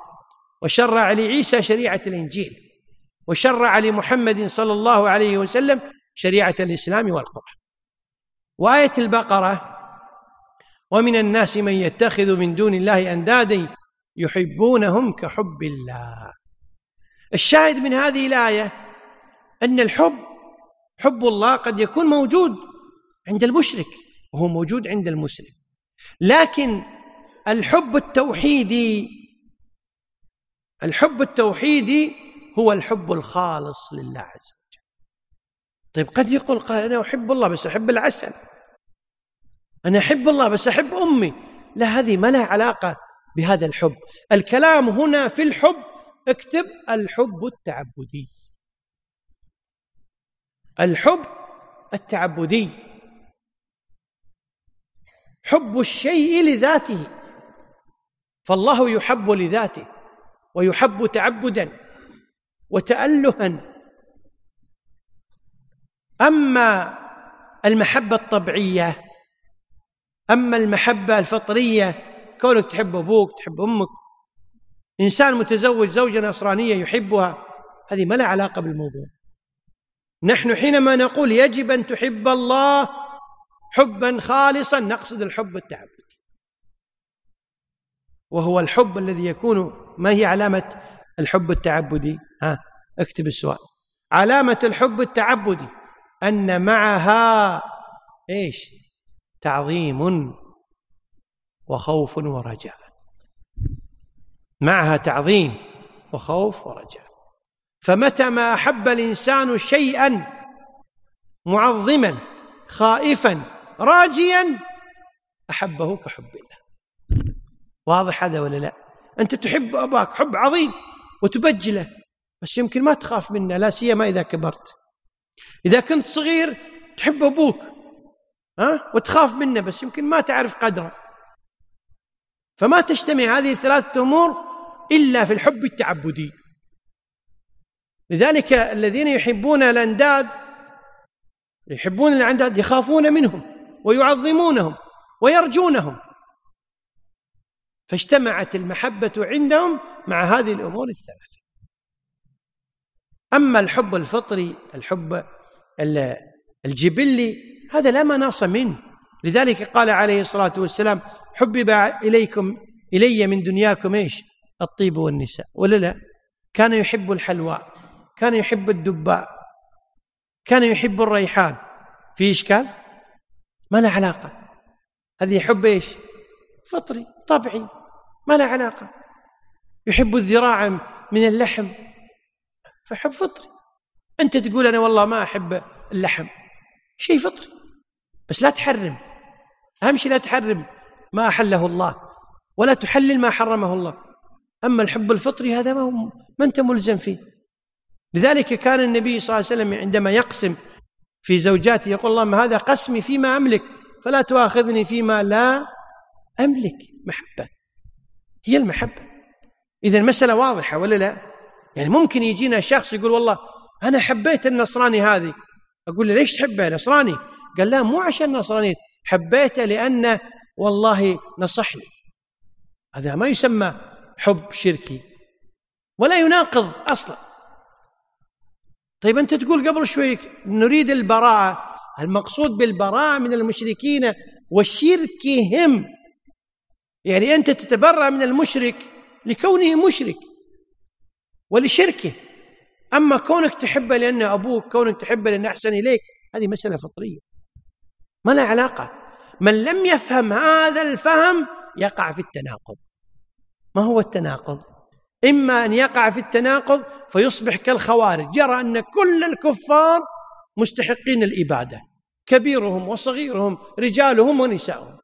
وشرع لعيسى شريعة الإنجيل وشرع لمحمد صلى الله عليه وسلم شريعة الإسلام والقرآن. وآية البقرة ومن الناس من يتخذ من دون الله أندادا يحبونهم كحب الله. الشاهد من هذه الآية أن الحب حب الله قد يكون موجود عند المشرك وهو موجود عند المسلم. لكن الحب التوحيدي الحب التوحيدي هو الحب الخالص لله عز وجل. طيب قد يقول قال أنا أحب الله بس أحب العسل. أنا أحب الله بس أحب أمي. لا هذه ما لها علاقة بهذا الحب. الكلام هنا في الحب اكتب الحب التعبدي. الحب التعبدي حب الشيء لذاته فالله يحب لذاته ويحب تعبدا وتألها. أما المحبة الطبيعية أما المحبة الفطرية كونك تحب أبوك تحب أمك إنسان متزوج زوجة نصرانية يحبها هذه ما لها علاقة بالموضوع. نحن حينما نقول يجب أن تحب الله حبا خالصا نقصد الحب التعبدي وهو الحب الذي يكون ما هي علامة الحب التعبدي؟ ها اكتب السؤال. علامة الحب التعبدي أن معها إيش؟ تعظيم وخوف ورجاء. معها تعظيم وخوف ورجاء. فمتى ما أحب الإنسان شيئا معظما خائفا راجيا أحبه كحب الله. واضح هذا ولا لا؟ أنت تحب أباك حب عظيم وتبجله بس يمكن ما تخاف منه لا سيما إذا كبرت. إذا كنت صغير تحب أبوك ها؟ وتخاف منه بس يمكن ما تعرف قدره. فما تجتمع هذه الثلاثة أمور إلا في الحب التعبدي. لذلك الذين يحبون الأنداد يحبون الأنداد يخافون منهم ويعظمونهم ويرجونهم. فاجتمعت المحبة عندهم مع هذه الأمور الثلاثة. أما الحب الفطري الحب الجبلي هذا لا مناص منه. لذلك قال عليه الصلاة والسلام حبب إليكم إلي من دنياكم إيش؟ الطيب والنساء. ولا لا؟ كان يحب الحلوى. كان يحب الدباء كان يحب الريحان. في إشكال ما له علاقة. هذه يحب إيش؟ فطري طبعي ما له علاقة. يحب الذراع من اللحم فحب فطري. أنت تقول أنا والله ما أحب اللحم شيء فطري. بس لا تحرم أهم شيء لا تحرم ما أحله الله ولا تحلل ما حرمه الله. أما الحب الفطري هذا ما, ما أنت ملزم فيه. لذلك كان النبي صلى الله عليه وسلم عندما يقسم في زوجاته يقول اللهم هذا قسمي فيما أملك فلا تؤاخذني فيما لا أملك. محبة. هي المحبة. إذا المسألة واضحة ولا لا؟ يعني ممكن يجينا شخص يقول والله أنا حبيت النصراني هذه. أقول له ليش تحبه نصراني؟ قال لا مو عشان نصراني حبيته لأنه والله نصحني. هذا ما يسمى حب شركي. ولا يناقض أصلا. طيب أنت تقول قبل شوي نريد البراءة. المقصود بالبراءة من المشركين وشركهم يعني أنت تتبرأ من المشرك لكونه مشرك ولشركه أما كونك تحبه لأنه أبوك كونك تحبه لأنه أحسن إليك هذه مسألة فطرية. ما لها علاقة. من لم يفهم هذا الفهم يقع في التناقض. ما هو التناقض؟ إما أن يقع في التناقض فيصبح كالخوارج. يرى أن كل الكفار مستحقين الإبادة. كبيرهم وصغيرهم رجالهم ونساؤهم.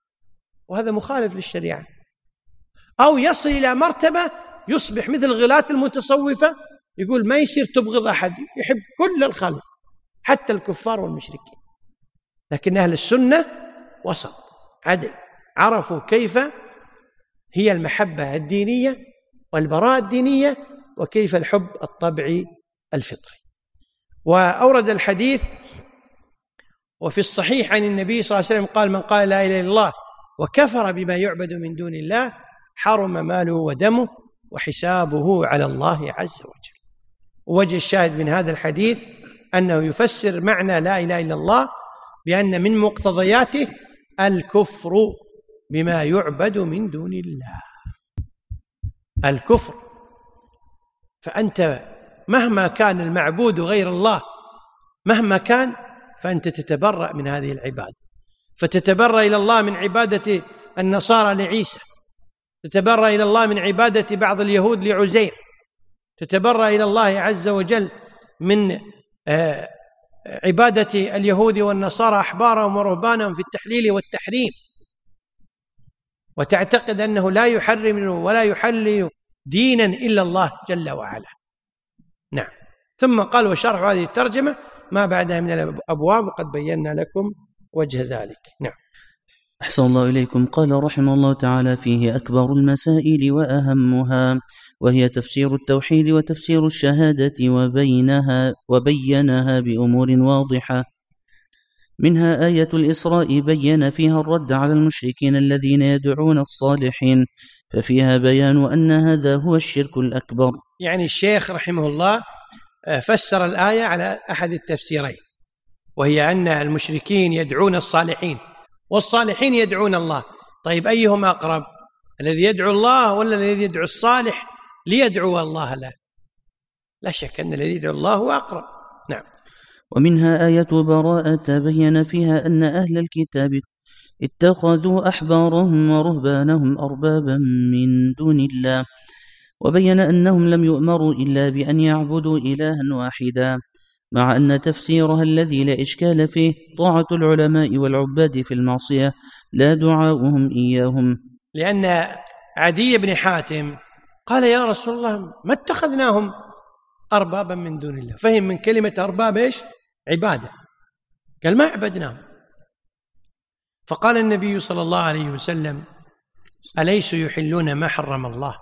وهذا مخالف للشريعة. أو يصل إلى مرتبة يصبح مثل غلاة المتصوفة يقول ما يصير تبغض أحد يحب كل الخلق حتى الكفار والمشركين. لكن أهل السنة وسط عدل عرفوا كيف هي المحبة الدينية والبراءة الدينية وكيف الحب الطبعي الفطري. وأورد الحديث وفي الصحيح عن النبي صلى الله عليه وسلم قال من قال لا إله إلا الله وكفر بما يعبد من دون الله حرم ماله ودمه وحسابه على الله عز وجل. ووجه الشاهد من هذا الحديث أنه يفسر معنى لا إله إلا الله بأن من مقتضياته الكفر بما يعبد من دون الله. الكفر. فأنت مهما كان المعبود غير الله مهما كان فأنت تتبرأ من هذه العبادة. فتتبرأ إلى الله من عبادة النصارى لعيسى. تتبرأ إلى الله من عبادة بعض اليهود لعزير. تتبرأ إلى الله عز وجل من آه، عبادة اليهود والنصارى أحبارهم ورهبانهم في التحليل والتحريم. وتعتقد أنه لا يحرم ولا يحلل دينا إلا الله جل وعلا. نعم. ثم قال وشرح هذه الترجمة ما بعدها من الأبواب وقد بينا لكم وجه ذلك. نعم.
أحسن الله إليكم. قال رحمه الله تعالى فيه أكبر المسائل وأهمها وهي تفسير التوحيد وتفسير الشهادة وبينها وبينها بأمور واضحة. منها آية الإسراء بين فيها الرد على المشركين الذين يدعون الصالحين ففيها بيان أن هذا هو الشرك الأكبر.
يعني الشيخ رحمه الله آه، فسر الآية على أحد التفسيرين وهي أن المشركين يدعون الصالحين والصالحين يدعون الله. طيب أيهما أقرب؟ الذي يدعو الله ولا الذي يدعو الصالح ليدعو الله له؟ لا شك أن الذي يدعو الله هو أقرب.
ومنها آية براءة بين فيها أن أهل الكتاب اتخذوا أحبارهم ورهبانهم أربابا من دون الله وبين أنهم لم يؤمروا إلا بأن يعبدوا إلها واحدا مع أن تفسيرها الذي لا إشكال فيه طاعة العلماء والعباد في المعصية لا دعاؤهم إياهم.
لأن عدي بن حاتم قال يا رسول الله ما اتخذناهم أربابا من دون الله؟ فهم من كلمة أرباب إيش؟ عبادة. قال ما عبدناهم فقال النبي صلى الله عليه وسلم أليسوا يحلون ما حرم الله؟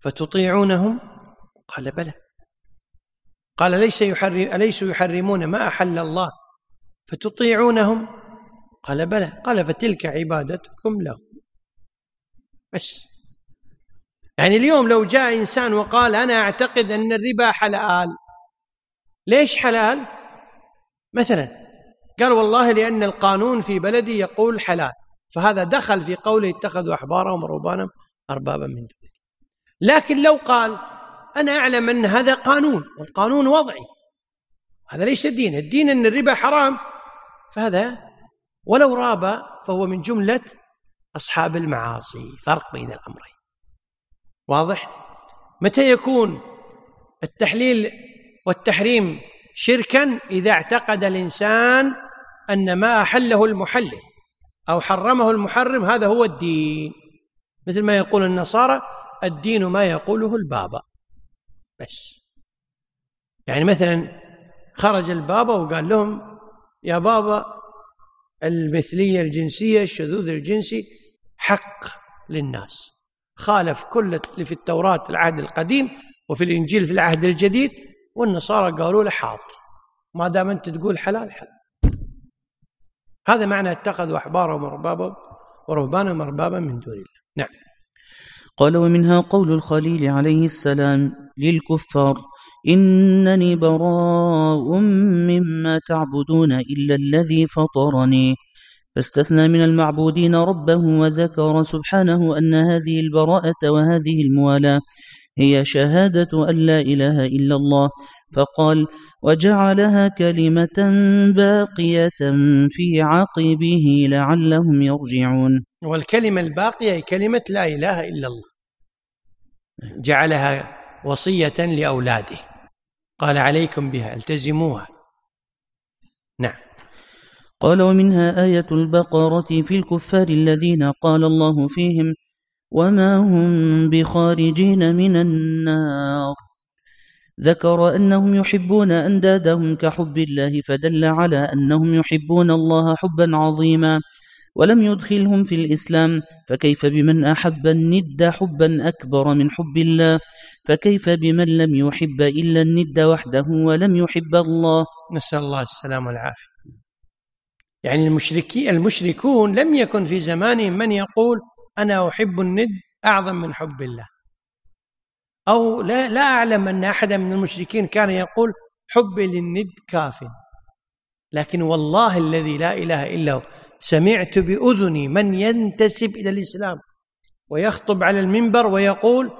فتطيعونهم؟ قال بلى. قال ليس يحرم أليسوا يحرمون ما أحل الله؟ فتطيعونهم؟ قال بلى. قال فتلك عبادتكم له بس. يعني اليوم لو جاء إنسان وقال أنا أعتقد أن الربا حلال ليش حلال؟ مثلا قال والله لأن القانون في بلدي يقول حلال فهذا دخل في قوله اتخذوا أحبارهم ورهبانهم أربابا من دون لكن لو قال أنا أعلم أن هذا قانون والقانون وضعي هذا ليس الدين الدين أن الربا حرام فهذا ولو راب فهو من جملة أصحاب المعاصي فرق بين الأمرين. واضح؟ متى يكون التحليل والتحريم شركا إذا اعتقد الإنسان أن ما أحله المحلل أو حرمه المحرم هذا هو الدين. مثل ما يقول النصارى الدين ما يقوله البابا. بس. يعني مثلا خرج البابا وقال لهم يا بابا المثلية الجنسية الشذوذ الجنسي حق للناس. خالف كل في التوراة العهد القديم وفي الإنجيل في العهد الجديد والنصارى قالوا له حاضر ما دام أنت تقول حلال حلال. هذا معنى اتخذوا أحبارهم ورهبانهم ورهبانهم أربابا من دون الله. نعم.
قال ومنها قول الخليل عليه السلام للكفار إنني براء مما تعبدون إلا الذي فطرني. فاستثنى من المعبودين ربه وذكر سبحانه أن هذه البراءة وهذه الموالاة. هي شهادة أن لا إله إلا الله. فقال وجعلها كلمة باقية في عقبه لعلهم يرجعون.
والكلمة الباقية هي كلمة لا إله إلا الله. جعلها وصية لأولاده. قال عليكم بها التزموها. نعم.
قال ومنها آية البقرة في الكفار الذين قال الله فيهم وما هم بخارجين من النار ذكر أنهم يحبون أندادهم كحب الله فدل على أنهم يحبون الله حبا عظيما ولم يدخلهم في الإسلام فكيف بمن أحب الند حبا أكبر من حب الله فكيف بمن لم يحب إلا الند وحده ولم يحب الله
نسأل الله السلام والعافية. يعني المشركي المشركون لم يكن في زمانهم من يقول أنا أحب الند أعظم من حب الله. أو لا, لا أعلم أن أحدا من المشركين كان يقول حبي للند كاف. لكن والله الذي لا إله إلا هو سمعت بأذني من ينتسب إلى الإسلام ويخطب على المنبر ويقول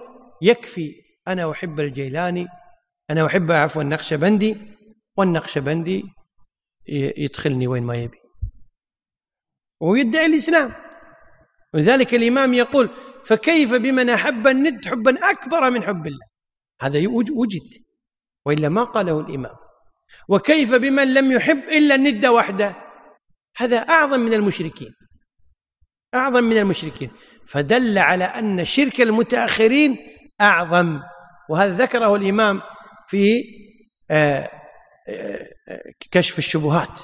يكفي أنا أحب الجيلاني أنا أحب عفوا النقشبندي والنقشبندي يدخلني وين ما يبي. ويدعي الإسلام. ولذلك الإمام يقول فكيف بمن أحب الند حبا أكبر من حب الله؟ هذا وجد وإلا ما قاله الإمام. وكيف بمن لم يحب إلا الند وحده؟ هذا أعظم من المشركين. أعظم من المشركين. فدل على أن شرك المتأخرين أعظم. وهذا ذكره الإمام في آه، آه، كشف الشبهات.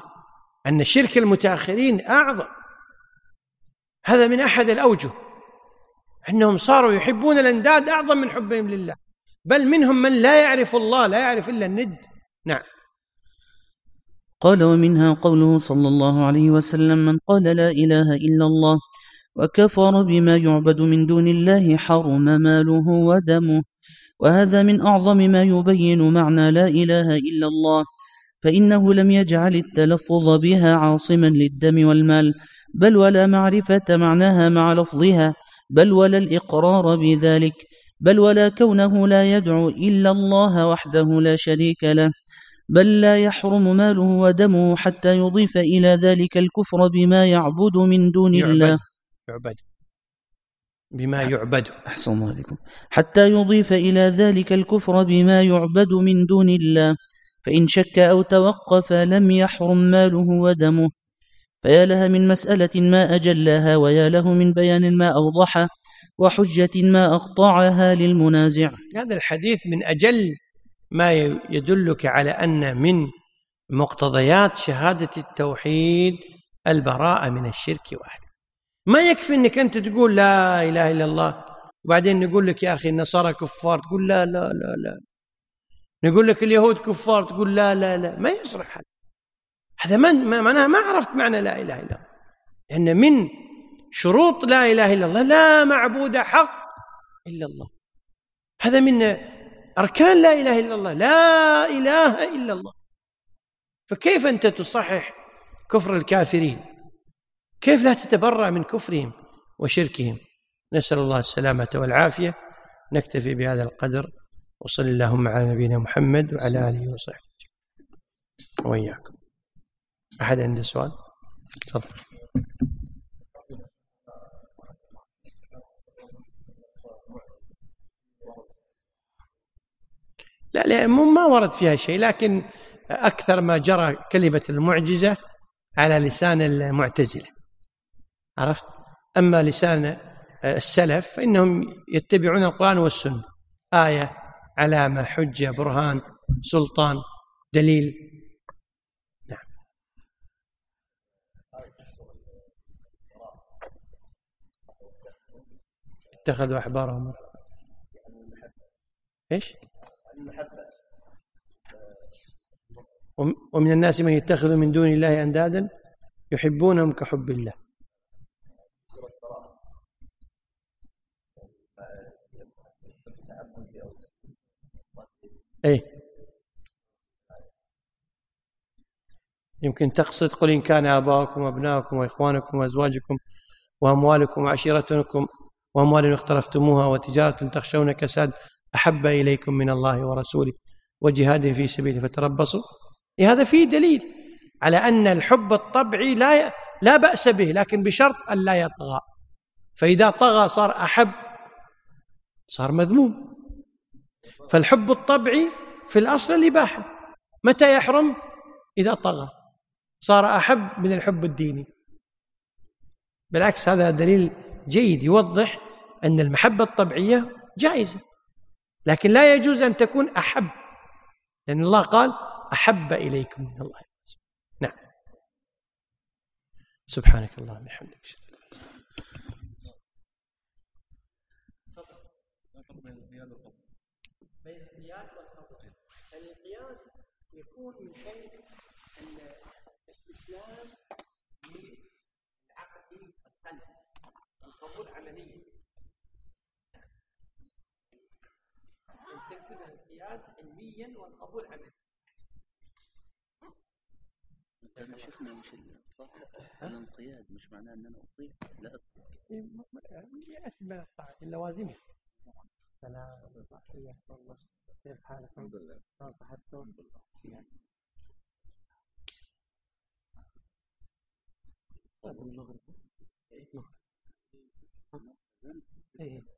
أن شرك المتأخرين أعظم. هذا من أحد الأوجه. أنهم صاروا يحبون الأنداد أعظم من حبهم لله. بل منهم من لا يعرف الله لا يعرف إلا الند. نعم.
قال ومنها قوله صلى الله عليه وسلم من قال لا إله إلا الله وكفر بما يعبد من دون الله حرم ماله ودمه. وهذا من أعظم ما يبين معنى لا إله إلا الله فإنه لم يجعل التلفظ بها عاصما للدم والمال. بل ولا معرفة معناها مع لفظها بل ولا الإقرار بذلك بل ولا كونه لا يدعو إلا الله وحده لا شريك له بل لا يحرم ماله ودمه حتى يضيف إلى ذلك الكفر بما يعبد من دون
يعبد.
الله.
يعبد. بما يعبد.
أحسن الله عليكم. حتى يضيف إلى ذلك الكفر بما يعبد من دون الله فإن شك أو توقف لم يحرم ماله ودمه. فيا لها من مسألة ما أجلها ويا له من بيان ما أوضحه وحجة ما أقطعها للمنازع.
هذا الحديث من أجل ما يدلك على أن من مقتضيات شهادة التوحيد البراءة من الشرك وأهله ما يكفي أنك أنت تقول لا إله إلا الله وبعدين نقول لك يا أخي النصارى كفار تقول لا لا لا لا. نقول لك اليهود كفار تقول لا لا لا. ما يصرح هذا. هذا ما معناها ما عرفت معنى لا إله إلا الله. لأن من شروط لا إله إلا الله لا معبود حق إلا الله. هذا من أركان لا إله إلا الله. لا إله إلا الله. فكيف أنت تصحح كفر الكافرين؟ كيف لا تتبرع من كفرهم وشركهم؟ نسأل الله السلامة والعافية. نكتفي بهذا القدر. وصل اللهم على نبينا محمد وعلى آله وصحبه وإياكم. أحد عنده سؤال؟ تفضل. لا لا ما ورد فيها شيء لكن أكثر ما جرى كلمة المعجزة على لسان المعتزلة. عرفت؟ أما لسان السلف فإنهم يتبعون القرآن والسنة. آية علامة حجة برهان سلطان دليل. اتخذوا أحبارهم. إيش؟ ومن الناس من يتخذ من دون الله أندادا يحبونهم كحب الله. أي يمكن تقصد قل إن كان آباؤكم وأبناؤكم وإخوانكم وأزواجكم وأموالكم وعشيرتكم وأموال اقترفتموها وتجارة تخشون كساد أحب إليكم من الله ورسوله وجهاد في سبيله فتربصوا. إيه هذا فيه دليل على أن الحب الطبعي لا لا بأس به لكن بشرط أن لا يطغى. فإذا طغى صار أحب صار مذموم. فالحب الطبعي في الأصل الإباحة. متى يحرم؟ إذا طغى. صار أحب من الحب الديني. بالعكس هذا دليل جيد يوضح أن المحبة الطبيعية جائزة. لكن لا يجوز أن تكون أحب لأن الله قال أحب إليكم من الله. نعم. سبحانك اللهم وبحمدك. بين القياد يكون من حيث الاستسلام للعقل القلب القبول عمليا تكتب الانقياد علميا والقبول عمليا
إحنا شفنا مش الانقياد مش معناه ان أنا اطيع لا اطيع
من الطاعه اللوازم سلام كيف حالك؟ الحمد لله صحتكم؟ طيب المغرب إيه